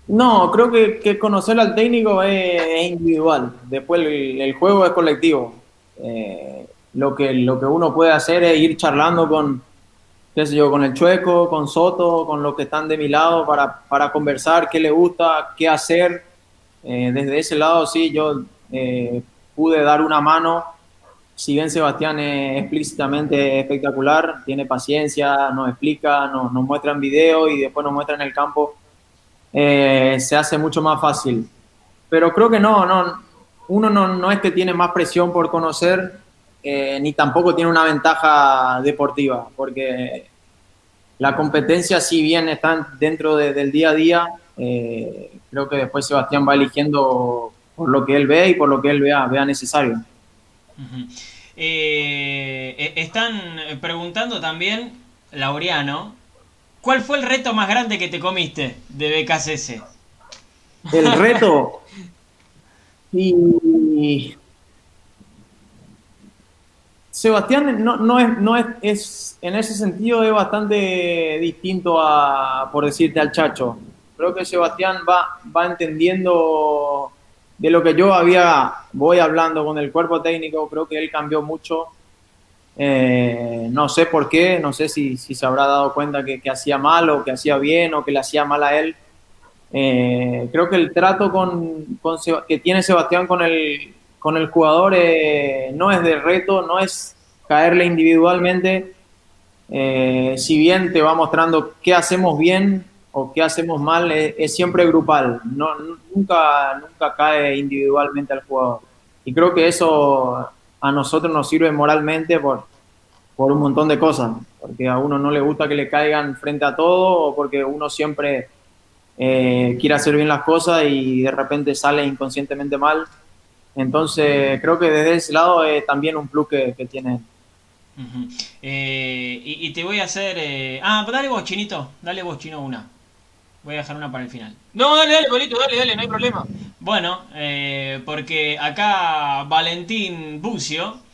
No, creo que, conocer al técnico es, individual. Después el, juego es colectivo. Eh, lo, que, lo que uno puede hacer es ir charlando con, qué sé yo, con el Chueco, con Soto, con los que están de mi lado para, conversar qué le gusta, qué hacer. Eh, desde ese lado sí, yo eh, pude dar una mano. Si bien Sebastián es explícitamente espectacular, tiene paciencia, nos explica, nos, nos muestra en video y después nos muestra en el campo eh, se hace mucho más fácil. Pero creo que no, no uno no, no es que tiene más presión por conocer, eh, ni tampoco tiene una ventaja deportiva, porque la competencia, si bien está dentro del día a día, eh, creo que después Sebastián va eligiendo por lo que él ve y por lo que él vea, vea necesario. están preguntando también, Laureano, ¿Cuál fue el reto más grande que te comiste de BKCS? El (laughs) reto. y. Sebastián no, no, es, no es, es, en ese sentido es bastante distinto a, por decirte, al Chacho. Creo que Sebastián va, va entendiendo de lo que yo había, voy hablando con el cuerpo técnico, creo que él cambió mucho eh, no sé por qué, no sé si, se habrá dado cuenta que, hacía mal o que hacía bien o que le hacía mal a él. Eh, creo que el trato con, que tiene Sebastián con el, con el jugador eh, no es de reto, no es caerle individualmente. si bien te va mostrando qué hacemos bien o qué hacemos mal, es, siempre grupal, no, nunca, nunca cae individualmente al jugador. Y creo que eso a nosotros nos sirve moralmente por, por un montón de cosas, porque a uno no le gusta que le caigan frente a todo o porque uno siempre eh, quiere hacer bien las cosas y de repente sale inconscientemente mal. Entonces creo que desde ese lado es también un plus que, tiene. Eh, y, te voy a hacer... Eh, ah, dale vos, Chinito, dale vos, Chino, una. Voy a dejar una para el final. No, dale, dale, Polito, dale, dale, no hay problema. Bueno, eh, porque acá Valentín Bucio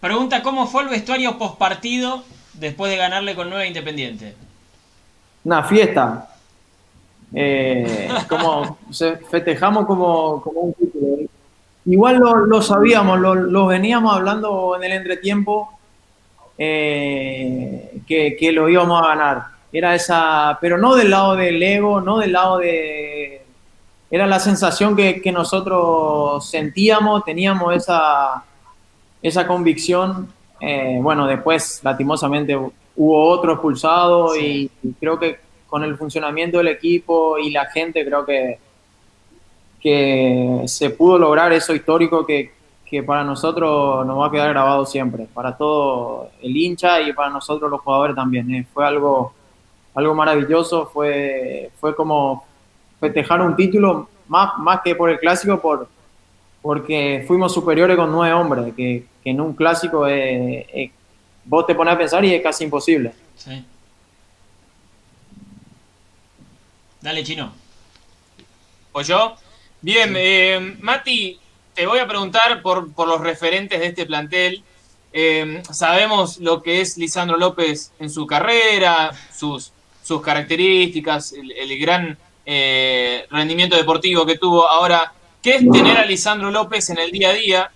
pregunta cómo fue el vestuario post partido después de ganarle con 9 Independiente. Una fiesta. Eh, (laughs) como festejamos como, como un título. Igual lo, lo sabíamos, lo, lo veníamos hablando en el entretiempo eh, que, que lo íbamos a ganar. Era esa, pero no del lado del ego, no del lado de. Era la sensación que, que nosotros sentíamos, teníamos esa, esa convicción. Eh, bueno, después, lastimosamente, hubo otro expulsado Sí. y, y creo que con el funcionamiento del equipo y la gente, creo que, que se pudo lograr eso histórico que, que para nosotros nos va a quedar grabado siempre, para todo el hincha y para nosotros los jugadores también. eh. Fue algo, algo maravilloso, fue, fue como festejar un título, más, más que por el clásico, por, porque fuimos superiores con nueve hombres, que, que en un clásico eh, eh, vos te pones a pensar y es casi imposible. Sí. Dale, chino. ¿O yo? Bien, eh, Mati, te voy a preguntar por, por los referentes de este plantel. Eh, sabemos lo que es Lisandro López en su carrera, sus, sus características, el, el gran eh, rendimiento deportivo que tuvo. Ahora, ¿qué es tener a Lisandro López en el día a día?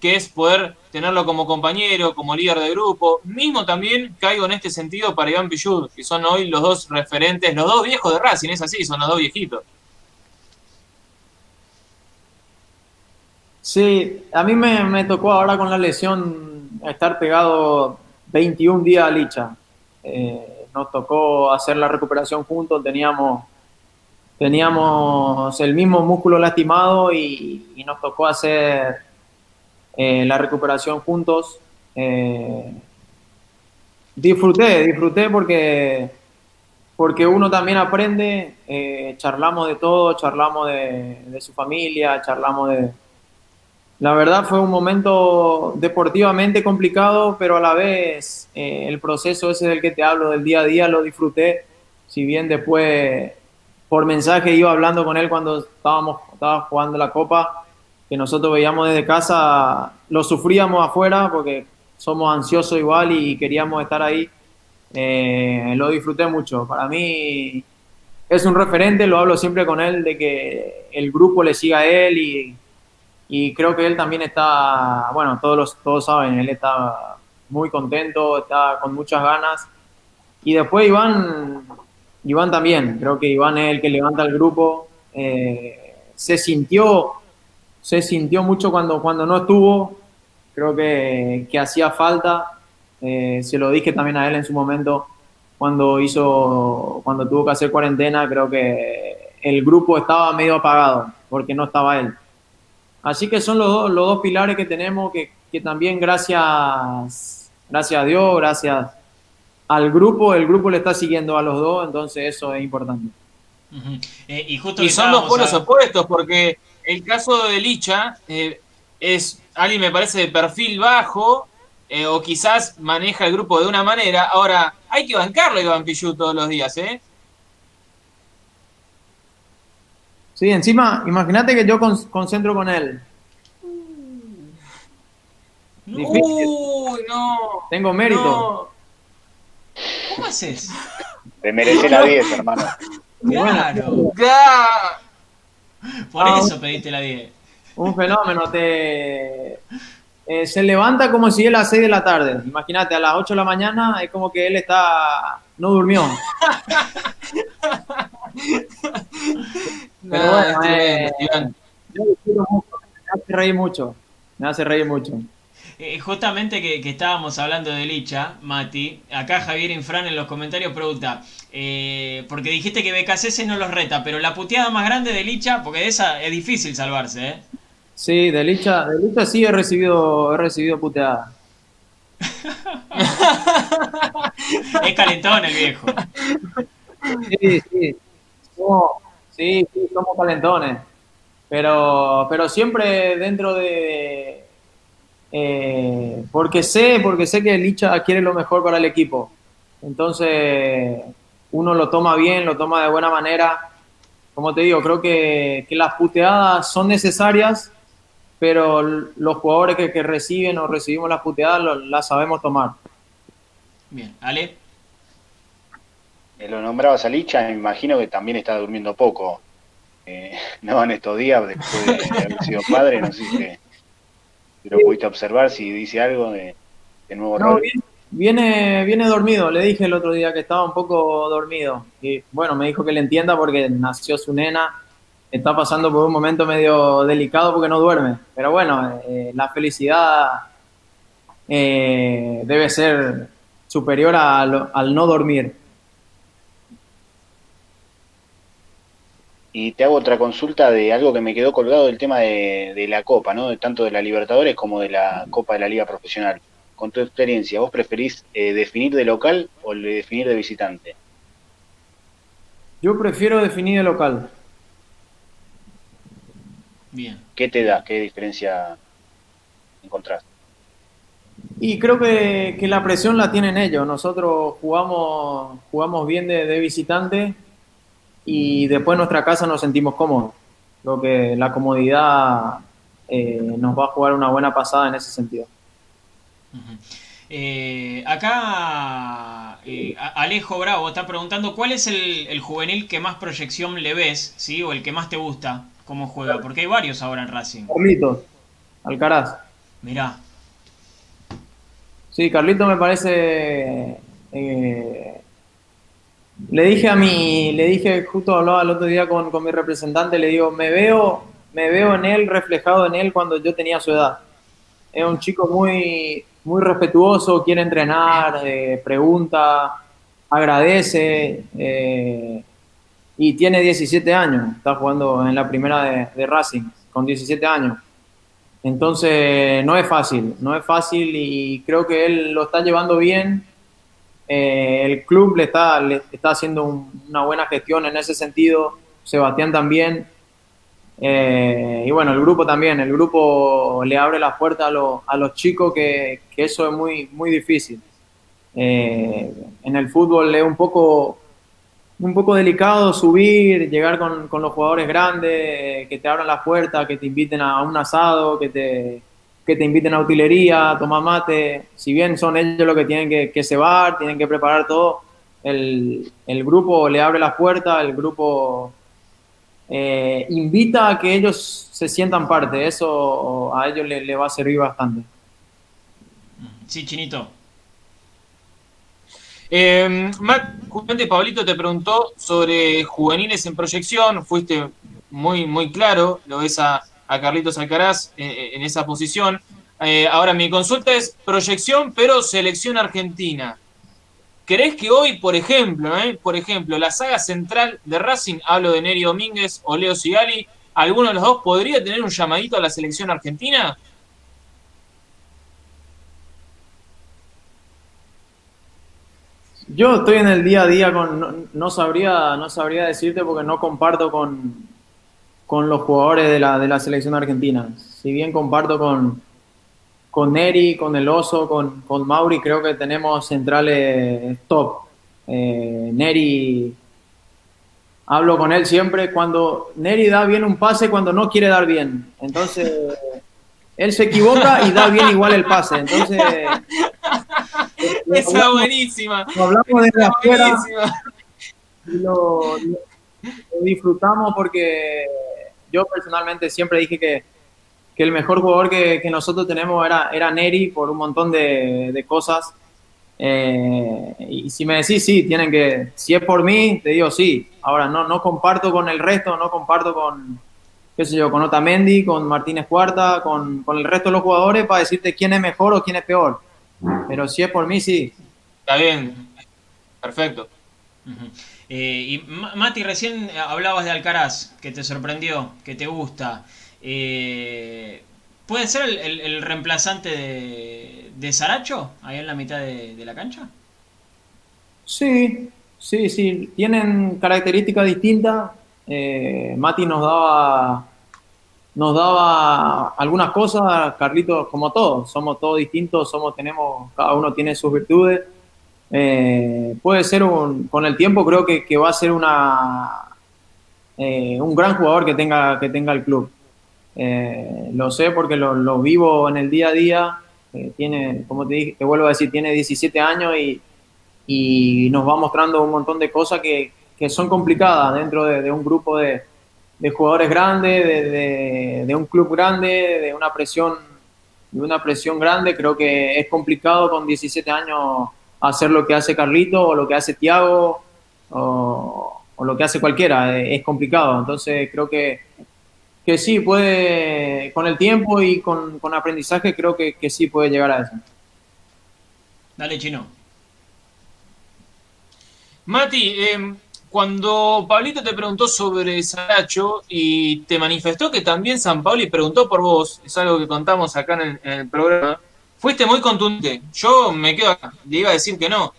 ¿Qué es poder tenerlo como compañero, como líder de grupo? Mismo también caigo en este sentido para Iván Pichud, que son hoy los dos referentes, los dos viejos de Racing, es así, son los dos viejitos. Sí, a mí me, me tocó ahora con la lesión estar pegado 21 días a Licha. Eh, nos tocó hacer la recuperación juntos, teníamos, teníamos el mismo músculo lastimado y, y nos tocó hacer eh, la recuperación juntos. Eh, disfruté, disfruté porque, porque uno también aprende, eh, charlamos de todo, charlamos de, de su familia, charlamos de la verdad fue un momento deportivamente complicado, pero a la vez eh, el proceso ese del que te hablo del día a día lo disfruté. Si bien después por mensaje iba hablando con él cuando estábamos estaba jugando la copa, que nosotros veíamos desde casa, lo sufríamos afuera porque somos ansiosos igual y queríamos estar ahí. Eh, lo disfruté mucho. Para mí es un referente, lo hablo siempre con él, de que el grupo le siga a él y y creo que él también está, bueno, todos, los, todos saben, él está muy contento, está con muchas ganas. Y después Iván, Iván también, creo que Iván es el que levanta el grupo. Eh, se sintió, se sintió mucho cuando, cuando no estuvo, creo que, que hacía falta. Eh, se lo dije también a él en su momento, cuando hizo, cuando tuvo que hacer cuarentena, creo que el grupo estaba medio apagado, porque no estaba él. Así que son los dos, los dos pilares que tenemos que, que, también gracias, gracias a Dios, gracias al grupo, el grupo le está siguiendo a los dos, entonces eso es importante. Uh -huh. eh, y justo y son dos polos a... opuestos, porque el caso de Licha eh, es alguien me parece de perfil bajo, eh, o quizás maneja el grupo de una manera. Ahora, hay que bancarlo Iván Pichu todos los días, ¿eh? Sí, encima, imagínate que yo con, concentro con él. Difícil. Uy, no. Tengo mérito. No. ¿Cómo haces? Te merece la 10, hermano. Claro. Por ah, eso pediste la 10. Un fenómeno. Te, eh, se levanta como si es a las 6 de la tarde. Imagínate, a las 8 de la mañana es como que él está. No durmió. (laughs) Pero No, bueno, eh, me hace reír mucho. Me hace reír mucho. Eh, justamente que, que estábamos hablando de Licha, Mati, acá Javier Infran en los comentarios pregunta, eh, porque dijiste que BKC no los reta, pero la puteada más grande de Licha, porque de esa es difícil salvarse, ¿eh? Sí, de Licha, de Licha sí he recibido, he recibido puteada. (laughs) Es calentón el viejo. Sí, sí. Somos, sí, sí, somos talentones. Pero, pero siempre dentro de. Eh, porque sé, porque sé que Licha quiere lo mejor para el equipo. Entonces, uno lo toma bien, lo toma de buena manera. Como te digo, creo que, que las puteadas son necesarias, pero los jugadores que, que reciben o recibimos las puteadas las sabemos tomar. Bien, Ale. Lo nombrabas a Licha, me imagino que también está durmiendo poco. Eh, (laughs) no en estos días, después de haber sido padre, no sé si, lo pudiste observar, si dice algo de, nuevo rol. Viene, viene dormido, le dije el otro día que estaba un poco dormido. Y bueno, me dijo que le entienda porque nació su nena, está pasando por un momento medio delicado porque no duerme. Pero bueno, eh, la felicidad eh, debe ser superior al no dormir. Y te hago otra consulta de algo que me quedó colgado del tema de, de la Copa, ¿no? Tanto de la Libertadores como de la Copa de la Liga Profesional con tu experiencia, ¿vos preferís eh, definir de local o definir de visitante? Yo prefiero definir de local. Bien. ¿Qué te da? ¿Qué diferencia encontrás? Y creo que, la presión la tienen ellos. Nosotros jugamos, jugamos bien de, visitante y después en nuestra casa nos sentimos cómodos. Creo que la comodidad eh, nos va a jugar una buena pasada en ese sentido. Eh, acá eh, Alejo Bravo está preguntando cuál es el, juvenil que más proyección le ves, ¿sí? O el que más te gusta cómo juega, porque hay varios ahora en Racing. Carlitos, Alcaraz. Mirá. Sí, Carlito me parece. Eh, le dije a mi, le dije, justo hablaba el otro día con, con mi representante, le digo, me veo, me veo en él, reflejado en él cuando yo tenía su edad. Es un chico muy, muy respetuoso, quiere entrenar, eh, pregunta, agradece eh, y tiene 17 años, está jugando en la primera de, Racing con 17 años. Entonces no es fácil, no es fácil y creo que él lo está llevando bien. Eh, el club le está, le está haciendo una buena gestión en ese sentido. Sebastián también. Eh, y bueno, el grupo también, el grupo le abre las puertas a, a los chicos que, eso es muy, muy difícil. Eh, en el fútbol es un poco, un poco delicado subir, llegar con, con, los jugadores grandes, que te abran las puertas, que te inviten a un asado, que te, que te inviten a utilería, a tomar mate. Si bien son ellos los que tienen que, que cebar, tienen que preparar todo, el, el grupo le abre las puertas, el grupo eh, invita a que ellos se sientan parte. Eso a ellos le, va a servir bastante. Sí, Chinito. Eh, justamente Pablito te preguntó sobre juveniles en proyección. Fuiste muy, muy claro. Lo ves a, Carlitos Alcaraz eh, en esa posición. Eh, ahora mi consulta es proyección, pero selección argentina. ¿Crees que hoy, por ejemplo, eh, por ejemplo, la saga central de Racing, hablo de Neri Domínguez o Leo Sigali, alguno de los dos podría tener un llamadito a la selección argentina? Yo estoy en el día a día con, no, sabría, no sabría decirte porque no comparto con, con los jugadores de la, de la selección argentina. Si bien comparto con, con Neri, con el Oso, con, con Mauri, creo que tenemos centrales top. Eh, Neri, hablo con él siempre cuando Neri da bien un pase cuando no quiere dar bien. Entonces, (laughs) él se equivoca y da bien igual el pase. Entonces, (laughs) esa buenísima. hablamos de la y lo disfrutamos porque yo personalmente siempre dije que que el mejor jugador que, nosotros tenemos era, era Neri por un montón de, cosas. Eh, y si me decís, sí, tienen que, si es por mí, te digo sí. Ahora, no, no comparto con el resto, no comparto con, qué sé yo, con Otamendi, con Martínez Cuarta, con, el resto de los jugadores para decirte quién es mejor o quién es peor. Pero si es por mí, sí. Está bien, perfecto. Eh, y Mati, recién hablabas de Alcaraz, que te sorprendió, que te gusta. Eh, ¿Puede ser el, reemplazante de, de, Saracho ahí en la mitad de, la cancha? Sí, sí, sí. Tienen características distintas. Eh, Mati nos daba nos daba algunas cosas, Carlitos, como todos, somos todos distintos, somos, tenemos, cada uno tiene sus virtudes. Eh, puede ser un, con el tiempo creo que, que va a ser una, eh, un gran jugador que tenga, que tenga el club. Eh, lo sé porque lo, vivo en el día a día. Eh, tiene, como te, dije, te vuelvo a decir, tiene 17 años y, y nos va mostrando un montón de cosas que, que son complicadas dentro de, de un grupo de, de, jugadores grandes, de, de, un club grande, de una presión, de una presión grande. Creo que es complicado con 17 años hacer lo que hace Carlito o lo que hace Tiago o, lo que hace cualquiera. Es complicado. Entonces creo que que sí, puede, con el tiempo y con, con aprendizaje, creo que, que, sí puede llegar a eso. Dale, Chino. Mati, eh, cuando Pablito te preguntó sobre Saracho y te manifestó que también San Pauli preguntó por vos, es algo que contamos acá en el programa, fuiste muy contundente. Yo me quedo acá, le iba a decir que no.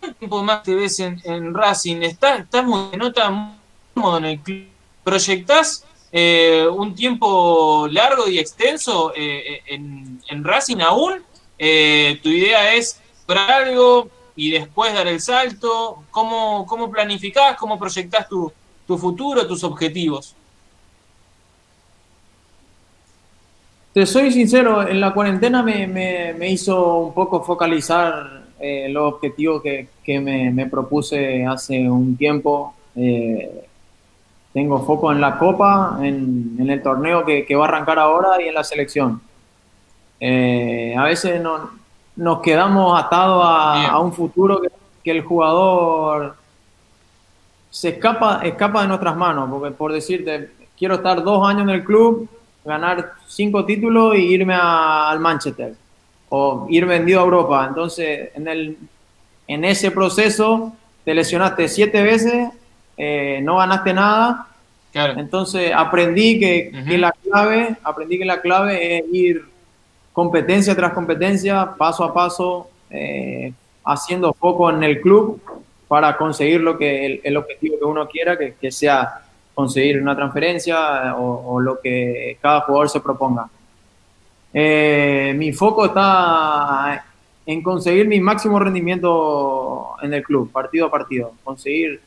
¿Cuánto tiempo más te ves en, en Racing? ¿Estás, estás muy, nota muy cómodo en el club? ¿Proyectás eh, un tiempo largo y extenso eh, en, Racing aún. Eh, tu idea es lograr algo y después dar el salto. ¿Cómo, cómo planificás, cómo proyectás tu, tu futuro, tus objetivos? Te soy sincero, en la cuarentena me, me, me hizo un poco focalizar eh, los objetivos que, que me, me, propuse hace un tiempo. Eh, tengo foco en la Copa, en, en el torneo que, que, va a arrancar ahora y en la selección. Eh, a veces no, nos quedamos atados a, a un futuro que, que, el jugador se escapa, escapa de nuestras manos, porque por decirte, quiero estar dos años en el club, ganar cinco títulos y irme a, al Manchester o ir vendido a Europa. Entonces, en, el, en ese proceso te lesionaste siete veces eh, no ganaste nada. Claro. Entonces aprendí que, uh -huh. que, la clave, aprendí que la clave es ir competencia tras competencia, paso a paso, eh, haciendo foco en el club para conseguir lo que el, el objetivo que uno quiera, que, que sea conseguir una transferencia o, o, lo que cada jugador se proponga. Eh, mi foco está en conseguir mi máximo rendimiento en el club, partido a partido, conseguir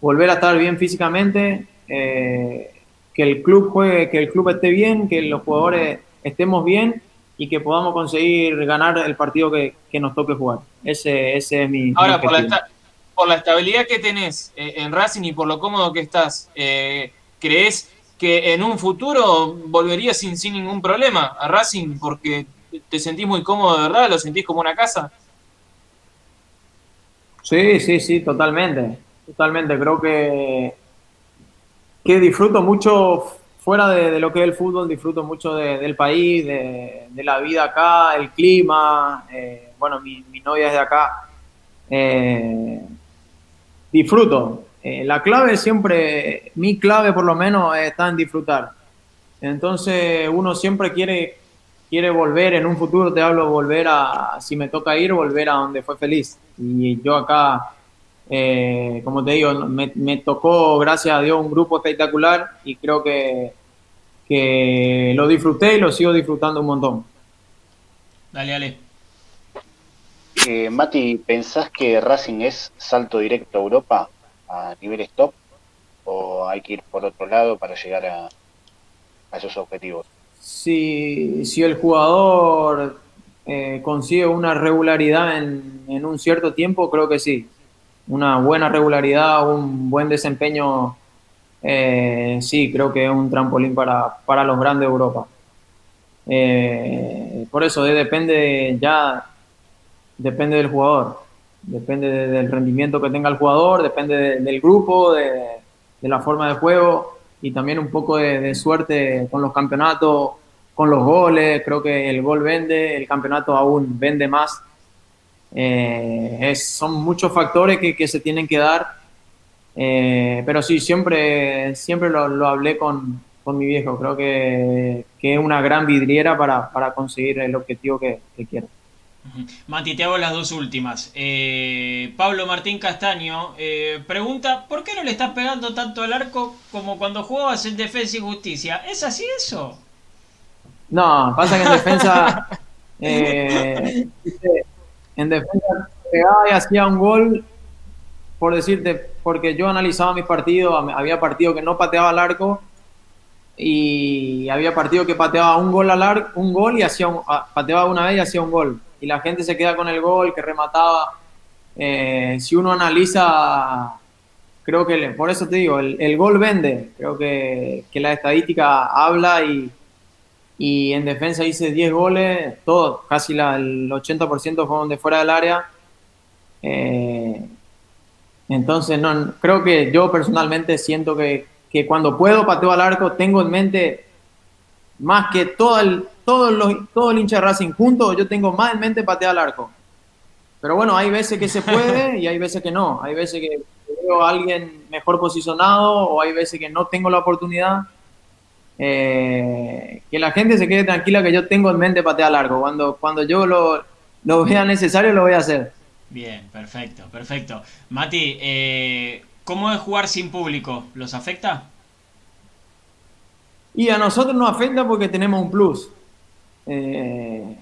volver a estar bien físicamente, eh, que el club juegue, que el club esté bien, que los jugadores estemos bien y que podamos conseguir ganar el partido que, que nos toque jugar. Ese, ese es mi. Ahora, mi por, la por, la estabilidad que tenés eh, en Racing y por lo cómodo que estás, eh, ¿crees que en un futuro volverías sin, sin ningún problema a Racing porque te sentís muy cómodo verdad? ¿Lo sentís como una casa? Sí, sí, sí, totalmente totalmente. Creo que, que disfruto mucho fuera de, lo que es el fútbol, disfruto mucho de, del país, de, la vida acá, el clima. Eh, bueno, mi, novia es de acá. Disfruto. Eh, la clave siempre, mi clave por lo menos está en disfrutar. Entonces uno siempre quiere, quiere volver en un futuro, te hablo, volver a, si me toca ir, volver a donde fue feliz. Y yo acá eh, como te digo, me, me, tocó, gracias a Dios, un grupo espectacular y creo que, que lo disfruté y lo sigo disfrutando un montón. Dale, dale. Eh, Mati, ¿pensás que Racing es salto directo a Europa a nivel stop o hay que ir por otro lado para llegar a, esos objetivos? Si, si el jugador eh, consigue una regularidad en, un cierto tiempo, creo que sí una buena regularidad, un buen desempeño, eh, sí, creo que es un trampolín para, para los grandes de Europa. Eh, por eso depende ya, depende del jugador, depende de, del rendimiento que tenga el jugador, depende de, del grupo, de, de, la forma de juego y también un poco de, suerte con los campeonatos, con los goles. Creo que el gol vende, el campeonato aún vende más eh, son muchos factores que, que, se tienen que dar, eh, pero sí, siempre, siempre lo, lo hablé con, con, mi viejo. Creo que, que, es una gran vidriera para, para conseguir el objetivo que, que quiero. Mati, te hago las dos últimas. Eh, Pablo Martín Castaño eh, pregunta, ¿por qué no le estás pegando tanto al arco como cuando jugabas en Defensa y Justicia? ¿Es así eso? No, pasa que en defensa... (laughs) eh, en defensa pegaba y hacía un gol, por decirte, porque yo analizaba mis partidos, había partidos que no pateaba al arco y había partidos que pateaba un gol al arco, un gol y hacía un, pateaba una vez y hacía un gol. Y la gente se queda con el gol, que remataba. Eh, si uno analiza, creo que, por eso te digo, el, gol vende. Creo que, que, la estadística habla y, y en defensa hice 10 goles, todos, casi el 80% fueron de fuera del área. Eh, entonces, no, creo que yo personalmente siento que, que, cuando puedo pateo al arco, tengo en mente más que todo el, todo, los, todo el hincha de Racing junto, yo tengo más en mente patear al arco. Pero bueno, hay veces que se puede (laughs) y hay veces que no. Hay veces que veo a alguien mejor posicionado o hay veces que no tengo la oportunidad. Eh, que la gente se quede tranquila que yo tengo en mente patear largo. Cuando, cuando yo lo, lo vea necesario, lo voy a hacer. Bien, perfecto, perfecto. Mati, eh, ¿cómo es jugar sin público? ¿Los afecta? Y a nosotros nos afecta porque tenemos un plus. Eh,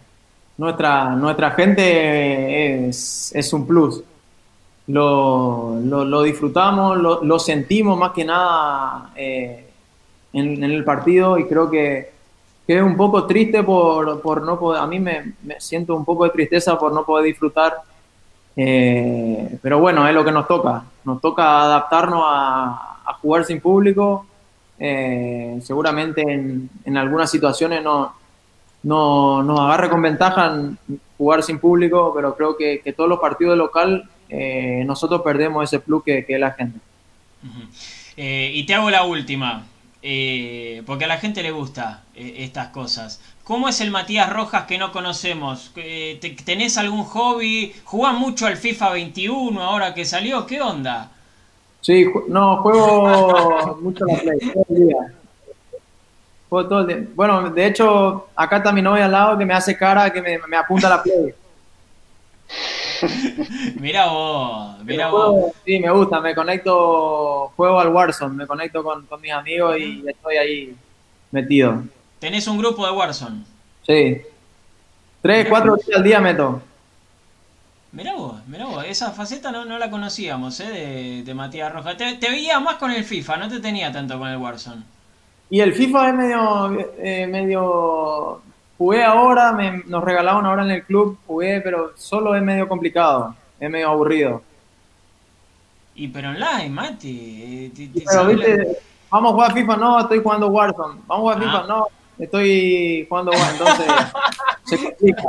nuestra, nuestra gente es, un plus. Lo, lo, disfrutamos, lo, lo, sentimos más que nada eh, en, en, el partido y creo que, que, es un poco triste por, por no poder, a mí me, me, siento un poco de tristeza por no poder disfrutar eh, pero bueno, es lo que nos toca. Nos toca adaptarnos a, jugar sin público. Eh, seguramente en, en, algunas situaciones no, no, nos agarre con ventaja jugar sin público, pero creo que, que todos los partidos de local eh, nosotros perdemos ese plus que, que es la gente. y te hago la última, porque a la gente le gusta estas cosas. ¿Cómo es el Matías Rojas que no conocemos? ¿Tenés algún hobby? ¿Jugás mucho al FIFA 21 ahora que salió? ¿Qué onda? Sí, no, juego (laughs) mucho la Play, todo el día. Juego todo el día. Bueno, de hecho, acá está mi novia al lado que me hace cara que me, me apunta la Play. (laughs) mira vos, mira vos. Sí, me gusta, me conecto, juego al Warzone, me conecto con, con mis amigos y estoy ahí metido. Tenés un grupo de Warzone. Sí. Tres, cuatro días al día meto. Mirá vos, mirá vos, esa faceta no, no la conocíamos, ¿eh? De, de Matías Rojas. Te, te, veía más con el FIFA, no te tenía tanto con el Warzone. Y el FIFA es medio, eh, medio... Jugué ahora, me, nos regalaron ahora en el club, jugué, pero solo es medio complicado, es medio aburrido. Y pero online, Mati. Te, te pero, viste, vamos a jugar FIFA, no, estoy jugando Warzone. Vamos a jugar ah. FIFA, no, estoy jugando entonces (laughs) se complica.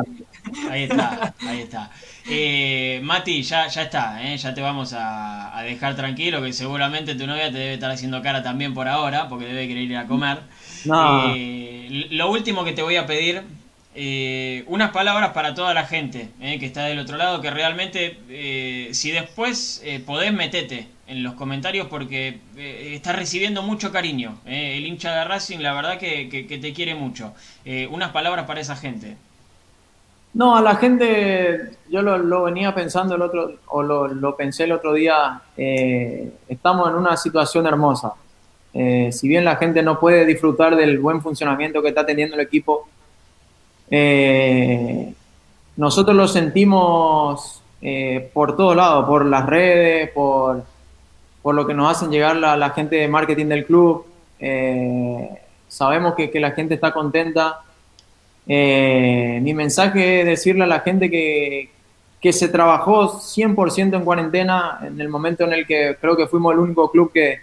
Ahí está, ahí está. Eh, Mati, ya, ya está, ¿eh? ya te vamos a, a, dejar tranquilo, que seguramente tu novia te debe estar haciendo cara también por ahora, porque debe querer ir a comer. No. Eh, lo último que te voy a pedir, eh, unas palabras para toda la gente eh, que está del otro lado, que realmente, eh, si después podés, metete en los comentarios porque eh, estás recibiendo mucho cariño. Eh. El hincha de Racing, la verdad que, te quiere mucho. Eh, unas palabras para esa gente. No, a la gente, yo lo, venía pensando el otro, o lo, pensé el otro día, eh, estamos en una situación hermosa. Si bien la gente no puede disfrutar del buen funcionamiento que está teniendo el equipo, nosotros lo sentimos por todos lados, por las redes, por, por lo que nos hacen llegar la, gente de marketing del club. Eh, sabemos que, que, la gente está contenta. Eh, mi mensaje es decirle a la gente que, que se trabajó 100% en cuarentena en el momento en el que creo que fuimos el único club que,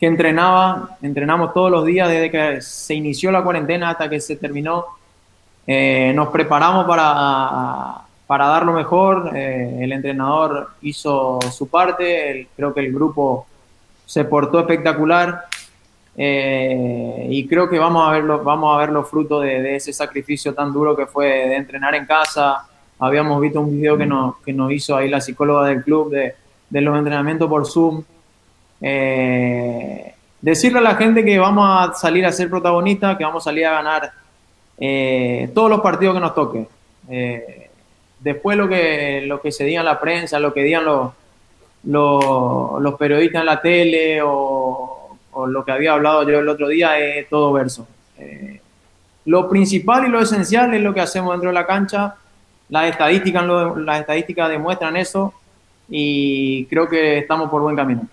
que entrenaba. Entrenamos todos los días desde que se inició la cuarentena hasta que se terminó. Eh, nos preparamos para para dar lo mejor. Eh, el entrenador hizo su parte, creo que el grupo se portó espectacular eh, y creo que vamos a ver, los, vamos a ver los frutos de, ese sacrificio tan duro que fue de entrenar en casa. Habíamos visto un video que nos, que nos hizo ahí la psicóloga del club de, de los entrenamientos por Zoom. Eh, decirle a la gente que vamos a salir a ser protagonistas, que vamos a salir a ganar eh, todos los partidos que nos toque. Después lo que, lo que se diga en la prensa, lo que digan los, los, los periodistas en la tele o, o, lo que había hablado yo el otro día es todo verso. Eh, lo principal y lo esencial es lo que hacemos dentro de la cancha las estadísticas, las estadísticas demuestran eso y creo que estamos por buen camino.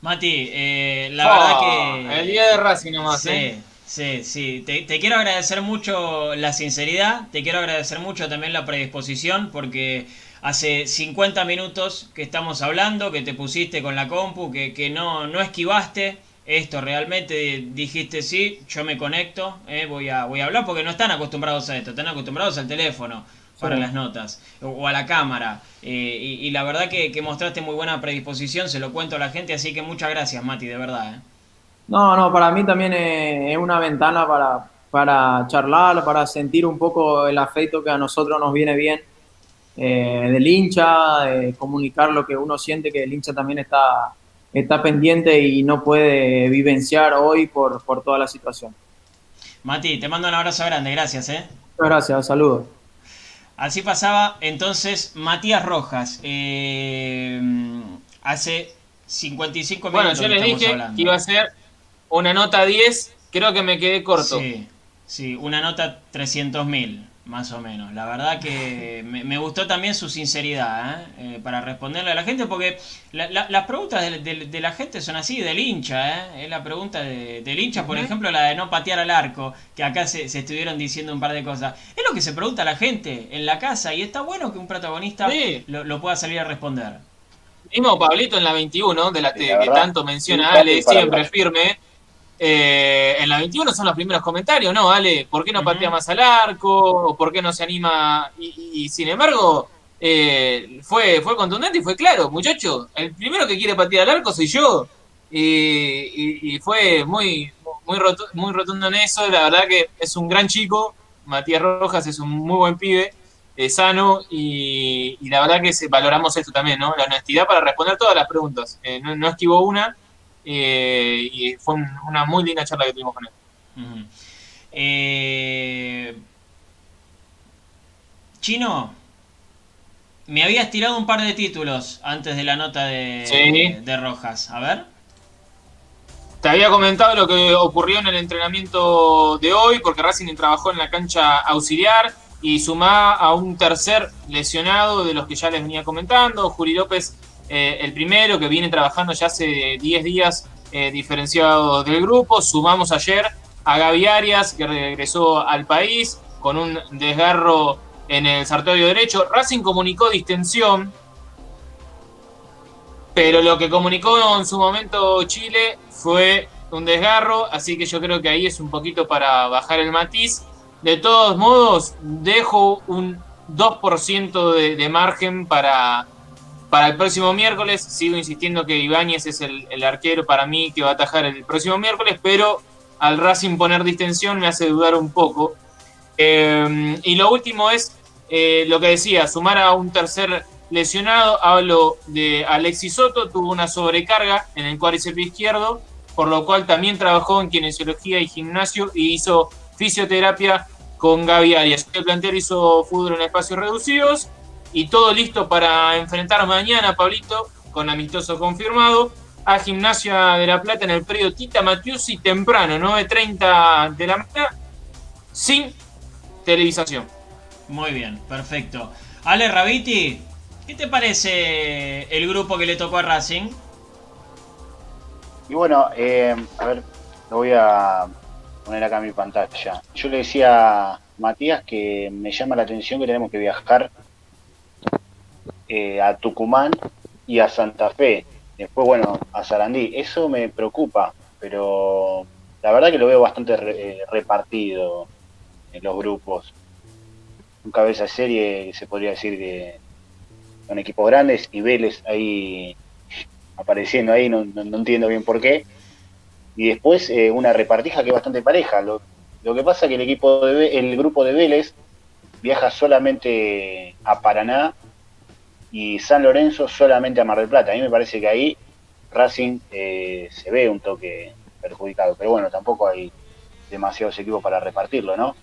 Mati, eh, la verdad Oh, que... El día de Racing nomás, Sí, ¿eh? Sí, sí. Te, te quiero agradecer mucho la sinceridad, te quiero agradecer mucho también la predisposición, porque hace 50 minutos que estamos hablando, que te pusiste con la compu, que, que no, no esquivaste esto realmente, dijiste sí, yo me conecto, eh, voy, a, voy a hablar, porque no están acostumbrados a esto, están acostumbrados al teléfono para Sí. las notas o, o a la cámara. eh, y, y la verdad que, que mostraste muy buena predisposición, se lo cuento a la gente, así que muchas gracias, Mati, de verdad. eh. No, no, para mí también es, una ventana para, para charlar, para sentir un poco el afecto que a nosotros nos viene bien eh, del hincha, de comunicar lo que uno siente que el hincha también está, está pendiente y no puede vivenciar hoy por, por toda la situación. Mati, te mando un abrazo grande, gracias, ¿eh? Muchas gracias, saludos. Así pasaba entonces Matías Rojas. eh, hace 55 Bueno, minutos yo que les dije hablando. que iba a ser una nota 10, creo que me quedé corto. Sí, sí, una nota 300.000, más o menos. La verdad que (laughs) me, me gustó también su sinceridad ¿eh? Eh, para responderle a la gente, porque la- la- las preguntas de, de- de la gente son así, del hincha. ¿eh? Es la pregunta de- del hincha, por ejemplo, la de no patear al arco, que acá se, se estuvieron diciendo un par de cosas. Es lo que se pregunta a la gente en la casa, y está bueno que un protagonista Sí. lo, lo pueda salir a responder. Mismo Pablito en la 21, de la Sí, que, la que verdad, tanto menciona Ale, siempre firme. Eh, en la 21 son los primeros comentarios, ¿no, Ale? ¿Por qué no patea más al arco? ¿O ¿Por qué no se anima? Y, y- y, sin embargo, eh, fue, fue contundente y fue claro, muchacho. El primero que quiere patear al arco soy yo. Y, y- fue muy, muy, rotu- muy rotundo en eso. La verdad que es un gran chico. Matías Rojas es un muy buen pibe eh, sano y, y la verdad que valoramos esto también, ¿no? La honestidad para responder todas las preguntas. Eh, no, no esquivó una eh, y fue un- una muy linda charla que tuvimos con él. Eh, Chino, me habías tirado un par de títulos antes de la nota de, Sí. de Rojas. A ver. Te había comentado lo que ocurrió en el entrenamiento de hoy, porque Racing trabajó en la cancha auxiliar y sumaba a un tercer lesionado de los que ya les venía comentando, Juli López, eh, el primero que viene trabajando ya hace 10 días eh, diferenciado del grupo. Sumamos ayer a Gaby Arias, que regresó al país con un desgarro en el sartorio derecho. Racing comunicó distensión, pero lo que comunicó en su momento Chile fue un desgarro, así que yo creo que ahí es un poquito para bajar el matiz. De todos modos, dejo un 2% de, de margen para, para el próximo miércoles. Sigo insistiendo que Ibáñez es el, arquero para mí que va a atajar el próximo miércoles, pero al Racing poner distensión me hace dudar un poco. Eh, y lo último es eh, lo que decía, sumar a un tercer lesionado. Hablo de Alexis Soto, tuvo una sobrecarga en el cuádriceps izquierdo, por lo cual también trabajó en kinesiología y gimnasio y hizo fisioterapia con Gaby Arias. El plantel hizo fútbol en espacios reducidos y todo listo para enfrentar mañana, Pablito, con amistoso confirmado, a Gimnasia de La Plata en el predio Tita Matiusi temprano, 9.30 de la mañana, sin televisación. Muy bien, perfecto. Ale Rabiti, ¿qué te parece el grupo que le tocó a Racing? Y bueno, eh, a ver, lo voy a poner acá en mi pantalla. Yo le decía a Matías que me llama la atención que tenemos que viajar eh, a Tucumán y a Santa Fe. Después, bueno, a Sarandí. Eso me preocupa, pero la verdad que lo veo bastante eh, repartido en los grupos. Un cabeza serie se podría decir que son equipos grandes y Vélez ahí apareciendo ahí, no, no- entiendo bien por qué. Y después eh, una repartija que es bastante pareja. Lo, que pasa es que el equipo de el grupo de Vélez viaja solamente a Paraná y San Lorenzo solamente a Mar del Plata. A mí me parece que ahí Racing eh, se ve un toque perjudicado, pero bueno, tampoco hay demasiados equipos para repartirlo, ¿no?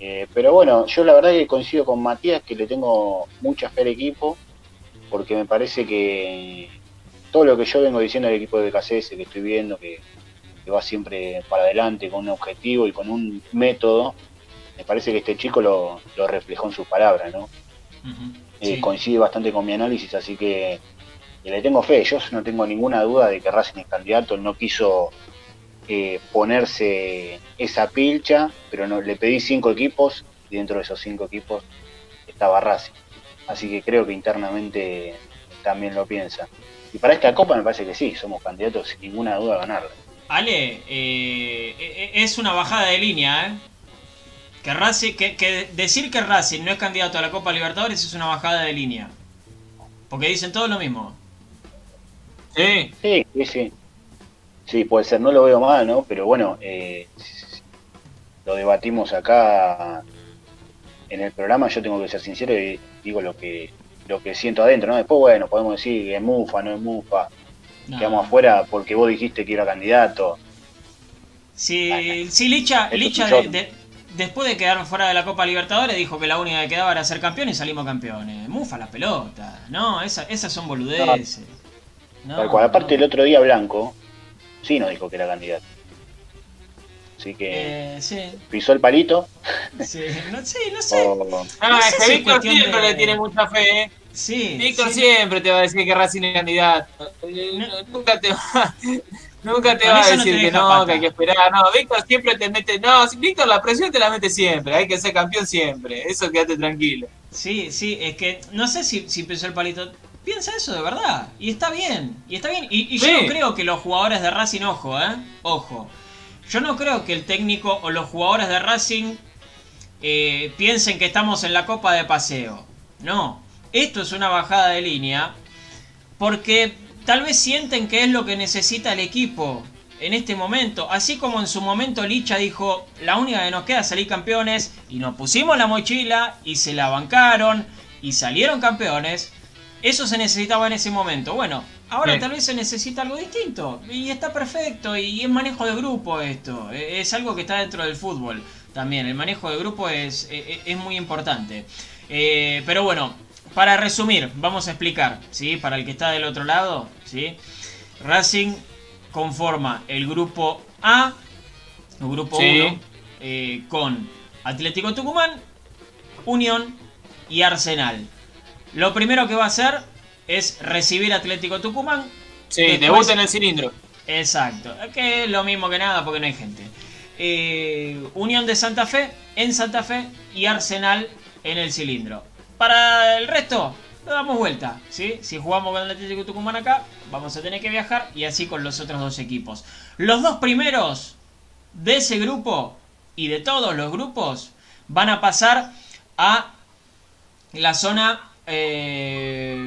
Eh, pero bueno, yo la verdad que coincido con Matías que le tengo mucha fe al equipo, porque me parece que todo lo que yo vengo diciendo del equipo de BKCS, que estoy viendo, que, que va siempre para adelante con un objetivo y con un método, me parece que este chico lo, lo reflejó en sus palabras, ¿no? Eh, Sí. coincide bastante con mi análisis, así que eh, le tengo fe. Yo no tengo ninguna duda de que Racing es candidato. No quiso eh, ponerse esa pilcha, pero no, le pedí cinco equipos y dentro de esos cinco equipos estaba Racing. Así que creo que internamente también lo piensa. Y para esta copa me parece que sí, somos candidatos sin ninguna duda a ganarla. Ale, eh, eh, es una bajada de línea, ¿eh? Que, Racing, que, que decir que Racing no es candidato a la Copa Libertadores es una bajada de línea. Porque dicen todo lo mismo. Sí, Sí, sí, sí. Sí, puede ser, no lo veo mal, ¿no? Pero bueno, eh, lo debatimos acá en el programa, yo tengo que ser sincero y digo lo que lo que siento adentro, ¿no? Después, bueno, podemos decir que es mufa, no es mufa, No. quedamos afuera porque vos dijiste que era candidato. Si, si Licha, Licha de- después de quedar fuera de la Copa Libertadores dijo que la única que quedaba era ser campeón y salimos campeones. Mufa la pelota. No, esa- esas son boludeces. No, Tal cual. Aparte, no. el otro día Blanco sí nos dijo que era candidato. Así que Eh, sí, pisó el palito. (laughs) sí, no, sí, no sé. o- Ah, No sé es que si es Víctor siempre de- le tiene mucha fe. ¿eh? Sí, Víctor sí. siempre te va a decir que Racing es candidato. No. Nunca te va, nunca te va a no decir que no, pata. que hay que esperar. No, Víctor siempre te mete. No, Víctor la presión te la mete siempre. Hay que ser campeón siempre. Eso quédate tranquilo. Sí, sí, es que no sé si, si pensó el palito. Piensa eso de verdad. Y está bien. Y está bien. Y, y yo no creo que los jugadores de Racing, ojo, eh. Ojo. Yo no creo que el técnico o los jugadores de Racing eh, piensen que estamos en la copa de paseo. No. Esto es una bajada de línea. Porque tal vez sienten que es lo que necesita el equipo en este momento. Así como en su momento Licha dijo, la única que nos queda es salir campeones. Y nos pusimos la mochila y se la bancaron y salieron campeones. Eso se necesitaba en ese momento. Bueno, ahora Sí. tal vez se necesita algo distinto. Y está perfecto. Y es manejo de grupo esto. E- Es algo que está dentro del fútbol también. El manejo de grupo es, e- e- es muy importante. Eh, pero bueno, para resumir, vamos a explicar, ¿sí? Para el que está del otro lado, ¿sí? Racing conforma el grupo A, el grupo Sí. 1, eh, con Atlético Tucumán, Unión y Arsenal. Lo primero que va a hacer es recibir Atlético Tucumán. Sí, Después- debuta en el cilindro. Exacto, que es lo mismo que nada porque no hay gente. Eh, Unión de Santa Fe en Santa Fe y Arsenal en el cilindro. Para el resto, lo damos vuelta. ¿sí? Si jugamos con el Atlético Tucumán acá, vamos a tener que viajar y así con los otros dos equipos. Los dos primeros de ese grupo y de todos los grupos van a pasar a la zona eh,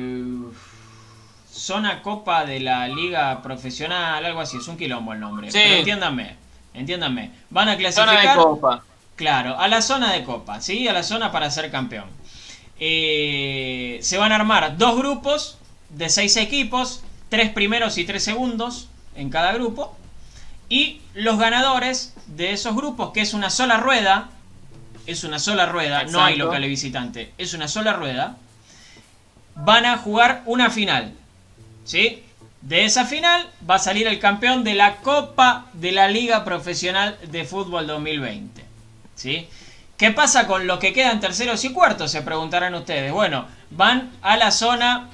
zona copa de la liga profesional algo así es un quilombo el nombre Sí. pero entiéndanme entiéndanme van a Zona clasificar de copa. Claro, a la zona de copa, ¿sí? A la zona para ser campeón. Eh, se van a armar dos grupos de seis equipos, tres primeros y tres segundos en cada grupo. Y los ganadores de esos grupos, que es una sola rueda, es una sola rueda, no hay local y visitante, es una sola rueda, van a jugar una final. ¿Sí? De esa final va a salir el campeón de la Copa de la Liga Profesional de Fútbol 2020. ¿Sí? ¿Qué pasa con los que quedan terceros y cuartos? Se preguntarán ustedes. Bueno, van a la zona.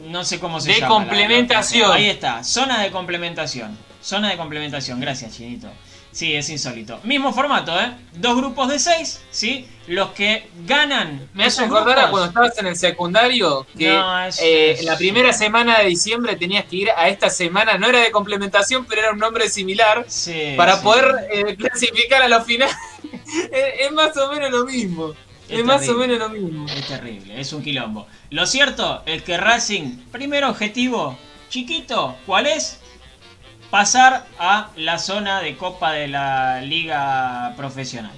No sé cómo se De llama. la- la- complementación. ahí está, zona de complementación. Zona de complementación, gracias, Chinito. Sí, es insólito. Mismo formato, ¿eh? Dos grupos de seis, ¿sí? Los que ganan. Me hace acordar a cuando estabas en el secundario que No, es- eh, es- la primera semana de diciembre tenías que ir a esta semana, no era de complementación, pero era un nombre similar Sí, para sí. poder eh, clasificar a la final. (laughs) es, es más o menos lo mismo. Es, Es más o menos lo mismo. Es terrible, es un quilombo. Lo cierto es que Racing, primer objetivo, chiquito, ¿cuál es? Pasar a la zona de Copa de la Liga Profesional.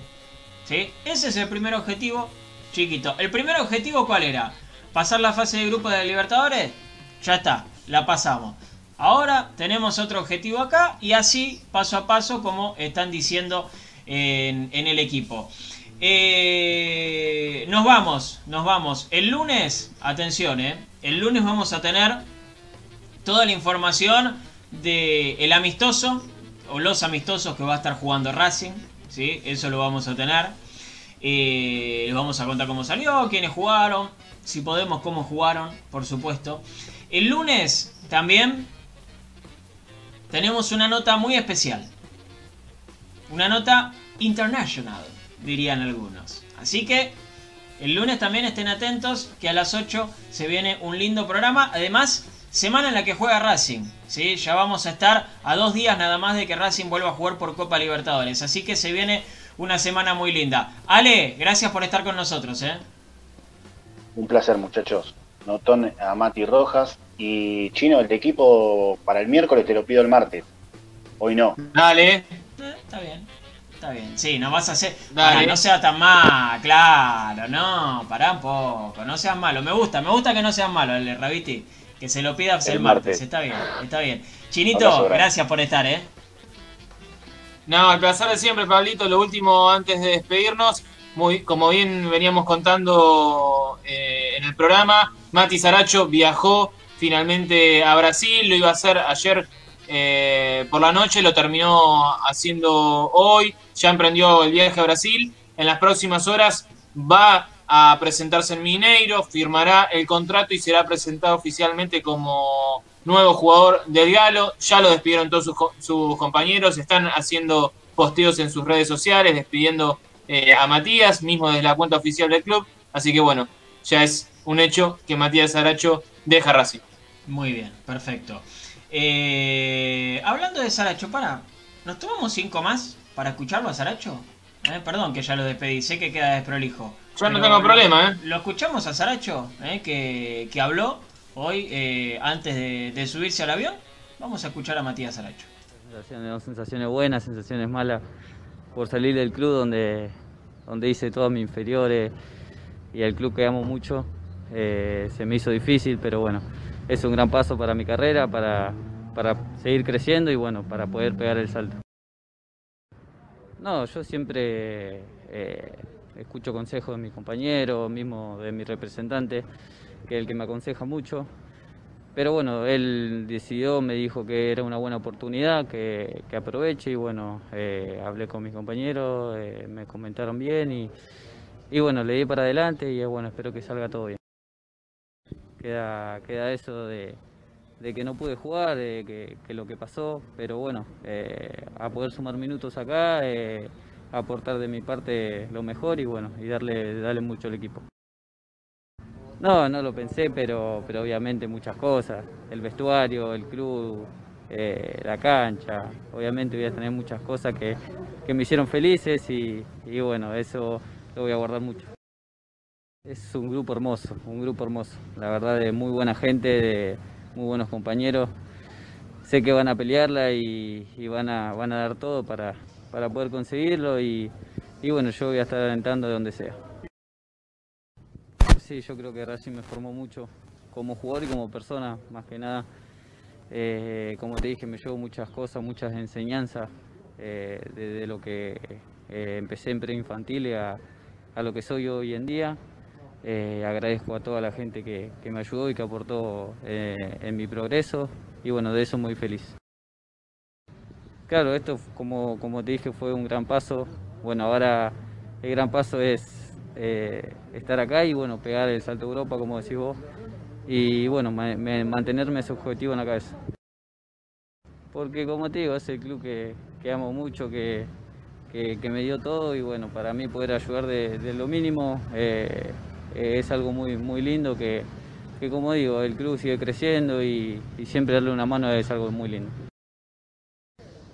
¿Sí? Ese es el primer objetivo, chiquito. ¿El primer objetivo cuál era? ¿Pasar la fase de grupo de Libertadores? Ya está, la pasamos. Ahora tenemos otro objetivo acá y así paso a paso como están diciendo en, el equipo. Eh, nos vamos, nos vamos. El lunes, atención, eh, el lunes vamos a tener toda la información de el amistoso o los amistosos que va a estar jugando Racing, ¿sí? Eso lo vamos a tener. Eh, les vamos a contar cómo salió, quiénes jugaron, si podemos, cómo jugaron, por supuesto. El lunes también tenemos una nota muy especial. Una nota international, dirían algunos. Así que el lunes también estén atentos que a las 8 se viene un lindo programa. Además, semana en la que juega Racing. ¿sí? Ya vamos a estar a dos días nada más de que Racing vuelva a jugar por Copa Libertadores. Así que se viene una semana muy linda. Ale, gracias por estar con nosotros. ¿eh? Un placer, muchachos. Notón a Mati Rojas. Y Chino, el equipo para el miércoles te lo pido el martes. Hoy no. Dale. Eh, está bien. Está bien. Sí, no vas a hacer. Dale. no sea tan mal, claro, no, pará un poco, no seas malo. Me gusta, me gusta que no seas malo, el Rabiti. Que se lo pida el, martes. Está bien, está bien. Chinito, gracias por estar, ¿eh? No, al placer de siempre, Pablito. Lo último antes de despedirnos. Muy, como bien veníamos contando eh, en el programa, Mati Saracho viajó finalmente a Brasil, lo iba a hacer ayer eh, por la noche, lo terminó haciendo hoy, ya emprendió el viaje a Brasil, en las próximas horas va a presentarse en Mineiro, firmará el contrato y será presentado oficialmente como nuevo jugador del Galo, ya lo despidieron todos sus, compañeros, están haciendo posteos en sus redes sociales, despidiendo eh, a Matías, mismo desde la cuenta oficial del club, así que bueno, ya es un hecho que Matías Aracho deja Racing. Muy bien, perfecto. Eh, hablando de Saracho, para, ¿nos tomamos cinco más para escucharlo a Saracho? Eh, perdón que ya lo despedí, sé que queda desprolijo. Yo no tengo problema, ¿eh? Lo escuchamos a Saracho, ¿eh? que, que, habló hoy eh, antes de, subirse al avión. Vamos a escuchar a Matías Saracho. Sensaciones, sensaciones buenas, sensaciones malas por salir del club donde, donde hice todas mis inferiores y el club que amo mucho. se me hizo difícil, pero bueno, es un gran paso para mi carrera, para, para seguir creciendo y bueno, para poder pegar el salto. No, yo siempre eh, escucho consejos de mis compañeros, mismo de mi representante, que es el que me aconseja mucho. Pero bueno, él decidió, me dijo que era una buena oportunidad, que, aproveche y bueno, eh, hablé con mis compañeros, eh, me comentaron bien y, y bueno, le di para adelante y bueno, espero que salga todo bien queda, queda eso de, que no pude jugar, de que, lo que pasó, pero bueno, eh, a poder sumar minutos acá, eh, aportar de mi parte lo mejor y bueno, y darle, darle mucho al equipo. No, no lo pensé, pero, pero obviamente muchas cosas, el vestuario, el club, eh, la cancha, obviamente voy a tener muchas cosas que, me hicieron felices y, y bueno, eso lo voy a guardar mucho. Es un grupo hermoso, un grupo hermoso. La verdad de muy buena gente, de muy buenos compañeros. Sé que van a pelearla y, van, a, van a dar todo para, para poder conseguirlo y, bueno, yo voy a estar alentando de donde sea. Sí, yo creo que Racing me formó mucho como jugador y como persona, más que nada. Eh, como te dije, me llevo muchas cosas, muchas enseñanzas eh, desde lo que eh, empecé en preinfantil a, a lo que soy hoy en día. Eh, agradezco a toda la gente que, me ayudó y que aportó eh, en mi progreso y bueno, de eso muy feliz. Claro, esto como, como te dije fue un gran paso. Bueno, ahora el gran paso es eh, estar acá y bueno, pegar el salto Europa, como decís vos, y bueno, mantenerme ese objetivo en la cabeza. Porque como te digo, es el club que, amo mucho, que, me dio todo y bueno, para mí poder ayudar de, lo mínimo es algo muy, muy lindo que, como digo, el club sigue creciendo y, siempre darle una mano es algo muy lindo.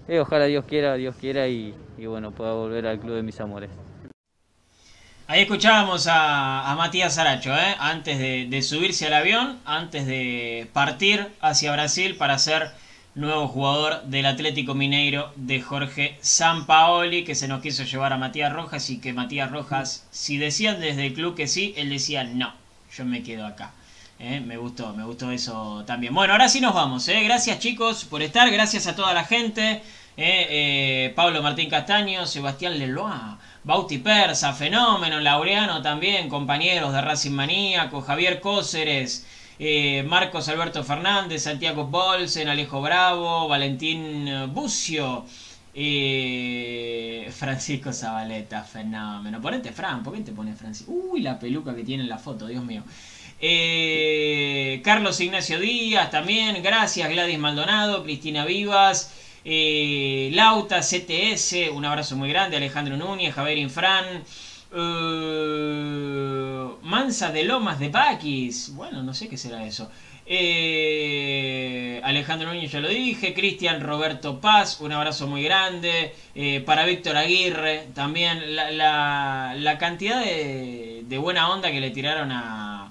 Eh, ojalá Dios quiera, Dios quiera y, bueno, pueda volver al club de mis amores. Ahí escuchábamos a, Matías Aracho, ¿eh? antes de, subirse al avión, antes de partir hacia Brasil para ser nuevo jugador del Atlético Mineiro de Jorge Sampaoli, que se nos quiso llevar a Matías Rojas y que Matías Rojas, si decían desde el club que sí, él decía no, yo me quedo acá. Eh, me gustó, me gustó eso también. Bueno, ahora sí nos vamos. Eh. Gracias chicos por estar, gracias a toda la gente. Eh, Pablo Martín Castaño, Sebastián Lelois, Bauti Persa, Fenómeno, Laureano también, compañeros de Racing Maníaco, Javier Cóceres. Eh, Marcos Alberto Fernández, Santiago Bolsen, Alejo Bravo, Valentín Bucio, Eh, Francisco Zabaleta, fenómeno. Ponete Fran, ¿por qué te pone Francisco? Uy, la peluca que tiene en la foto, Dios mío. Eh, Carlos Ignacio Díaz también, gracias. Gladys Maldonado, Cristina Vivas, Lauta, CTS, un abrazo muy grande. Alejandro Núñez, Javier Infran. Eh, Mansa de Lomas de Paquis. Bueno, no sé qué será eso. Eh, Alejandro Núñez ya lo dije, Cristian Roberto Paz, un abrazo muy grande, Eh, para Víctor Aguirre también, la, la- la cantidad de, de buena onda que le tiraron a,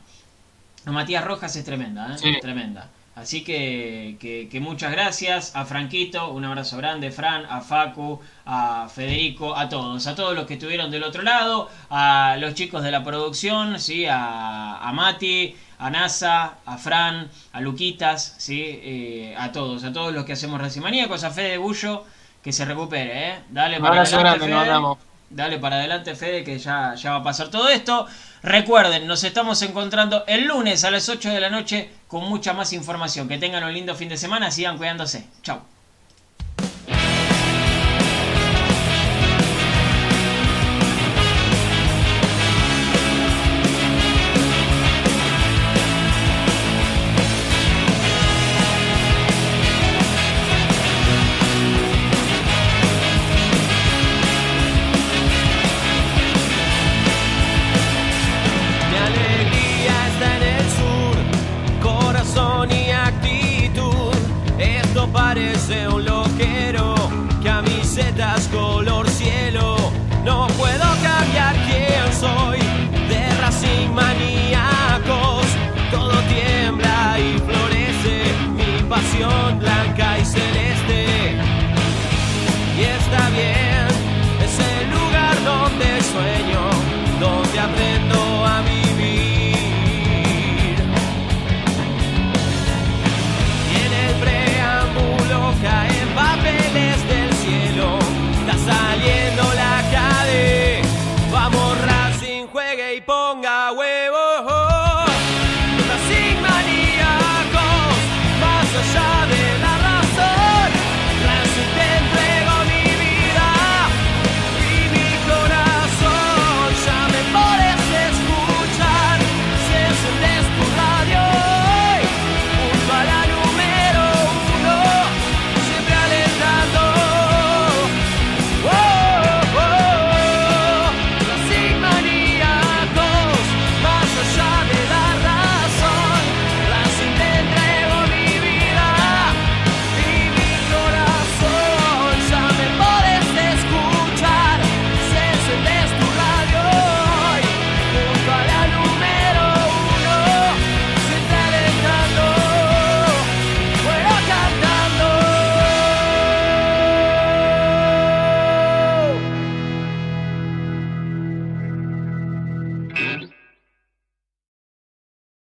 a Matías Rojas es tremenda, ¿eh? Sí. tremenda. Así que, que- que muchas gracias a Franquito, un abrazo grande, Fran, a Facu, a Federico, a todos, a todos los que estuvieron del otro lado, a los chicos de la producción, ¿sí? a, a Mati, a NASA, a Fran, a Luquitas, ¿sí? Eh, a todos, a todos los que hacemos Racing Maníacos, a Fede Bullo, que se recupere, ¿eh? Dale Un para abrazo adelante, grande, Fede. Dale para adelante, Fede, que ya, ya va a pasar todo esto. Recuerden, nos estamos encontrando el lunes a las 8 de la noche con mucha más información. Que tengan un lindo fin de semana, sigan cuidándose. Chao.